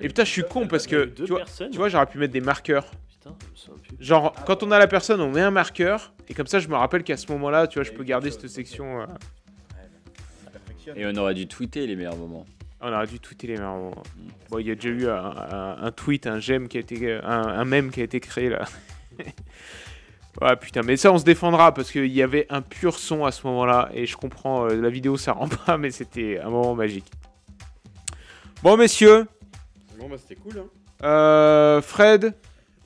Et putain, je suis con parce que. Deux Tu vois, personnes tu vois j'aurais pu mettre des marqueurs. Putain, je me souviens plus. Genre, quand on a la personne, on met un marqueur. Et comme ça, je me rappelle qu'à ce moment-là, tu vois, je peux garder cette section. euh, Et on aurait dû tweeter les meilleurs moments. On aurait dû tweeter les meilleurs moments. Bon, il y a déjà eu un, un- un tweet, un j'aime qui a été, un, un mème qui a été créé là. ouais, putain, mais ça on se défendra parce qu'il y avait un pur son à ce moment-là et je comprends, euh, la vidéo ça rend pas, mais c'était un moment magique. Bon, messieurs, Bon, bah c'était cool. Hein. euh, Fred,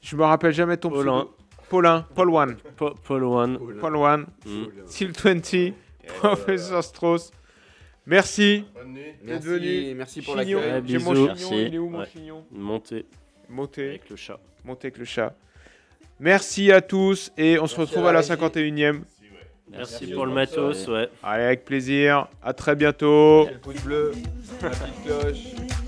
je me rappelle jamais ton Paulin. pseudo. Paulin, Paul One, Pa- Paul One. Paul One, Mm. Steel 20, Professeur Strauss. Merci Bonne nuit. d'être Merci, venu. merci pour l'accueil. J'ai mon Bisous. chignon, il est où mon Ouais. chignon? Montez Montez. avec le chat. Montez avec le chat. Merci à tous et on se retrouve à à la la régie. 51e. Merci, Merci pour le matos, ouais. Allez, avec plaisir. À très bientôt. Le pouce bleu, la petite cloche.